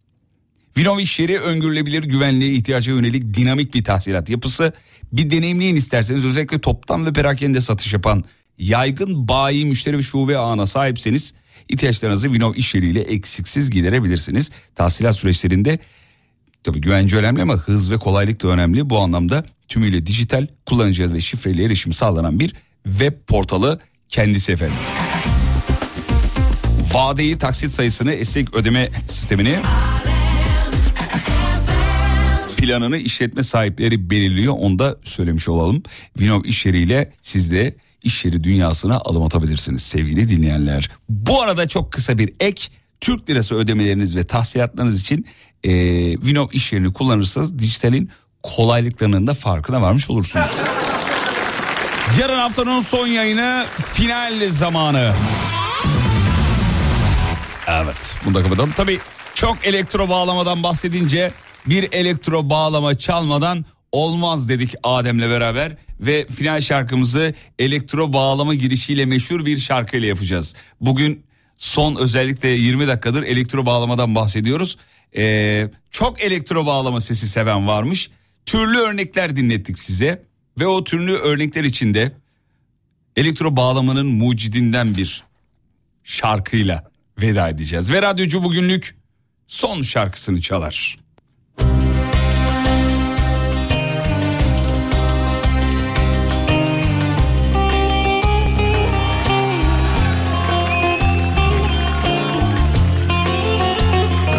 Vinov iş yeri öngörülebilir güvenliğe ihtiyaca yönelik dinamik bir tahsilat yapısı. Bir deneyimleyin isterseniz özellikle toptan ve perakende satış yapan yaygın bayi müşteri ve şube ağına sahipseniz ihtiyaçlarınızı Vinov iş yeriyle eksiksiz giderebilirsiniz. Tahsilat süreçlerinde tabii güvence önemli ama hız ve kolaylık da önemli. Bu anlamda tümüyle dijital kullanıcı ve şifreyle erişim sağlanan bir web portalı kendisi efendim. Vadeyi, taksit sayısını, esnek ödeme sistemini planını işletme sahipleri belirliyor. Onu da söylemiş olalım. Vinov iş yeriyle siz de iş yeri dünyasına adım atabilirsiniz sevgili dinleyenler. Bu arada çok kısa bir ek Türk lirası ödemeleriniz ve tahsilatlarınız için e, Vinov iş yerini kullanırsanız dijitalin kolaylıklarının da farkına varmış olursunuz. <laughs> Yarın haftanın son yayını final zamanı. Evet bunu da kapatalım. Tabii çok elektro bağlamadan bahsedince bir elektro bağlama çalmadan olmaz dedik Adem'le beraber ve final şarkımızı elektro bağlama girişiyle meşhur bir şarkıyla yapacağız. Bugün son özellikle 20 dakikadır elektro bağlamadan bahsediyoruz. Ee, çok elektro bağlama sesi seven varmış. Türlü örnekler dinlettik size ve o türlü örnekler içinde elektro bağlamanın mucidinden bir şarkıyla veda edeceğiz. Ve radyocu bugünlük son şarkısını çalar.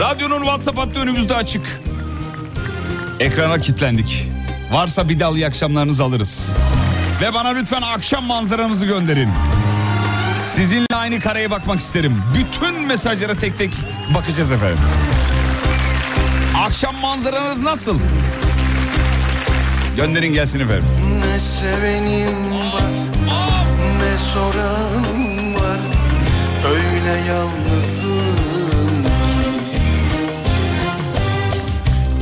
Radyonun WhatsApp hattı önümüzde açık. Ekrana kilitlendik. Varsa bir dal iyi akşamlarınızı alırız. Ve bana lütfen akşam manzaranızı gönderin. Sizinle aynı kareye bakmak isterim. Bütün mesajlara tek tek bakacağız efendim. Akşam manzaranız nasıl? Gönderin gelsin efendim. Ne sevenim var Ne soranım var Öyle yalnızım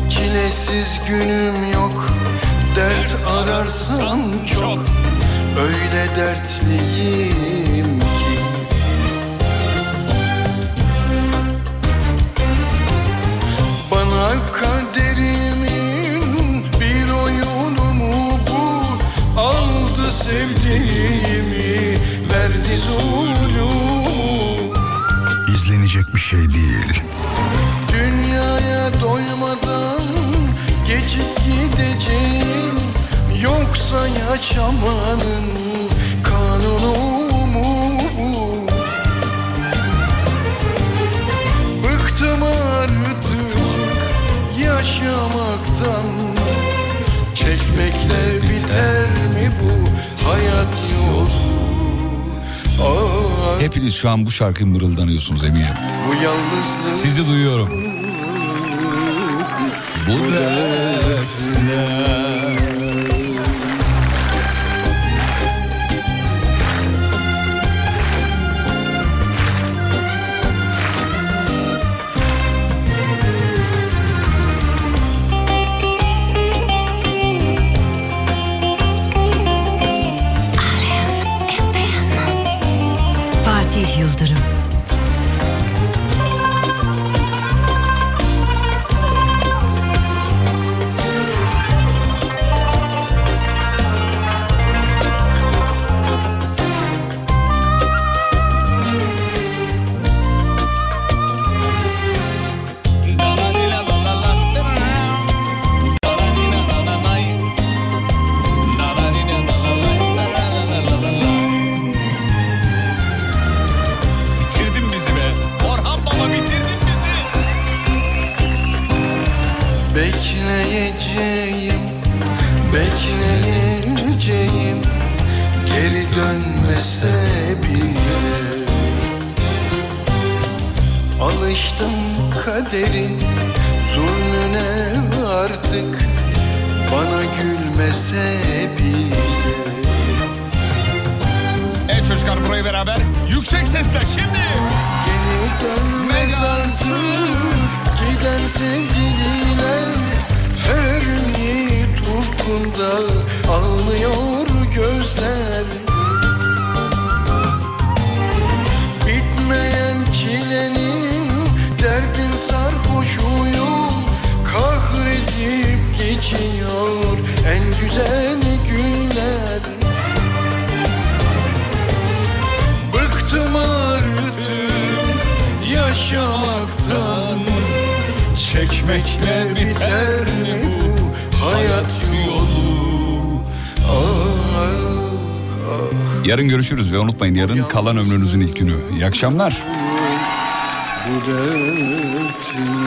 Çilesiz günüm yok Dert ararsam çok Öyle dertliyim kaderimin bir oyunu bu Aldı sevdiğimi verdi zulüm İzlenecek bir şey değil. Dünyaya doymadan geçip gideceğim. Yoksa yaşamanın kanunu değilsiniz şu an bu şarkıyı mırıldanıyorsunuz eminim. Bu yalnızlık... Sizi duyuyorum. Bu, bu dertler... ve unutmayın yarın kalan ömrünüzün ilk günü. İyi akşamlar. Bu dertin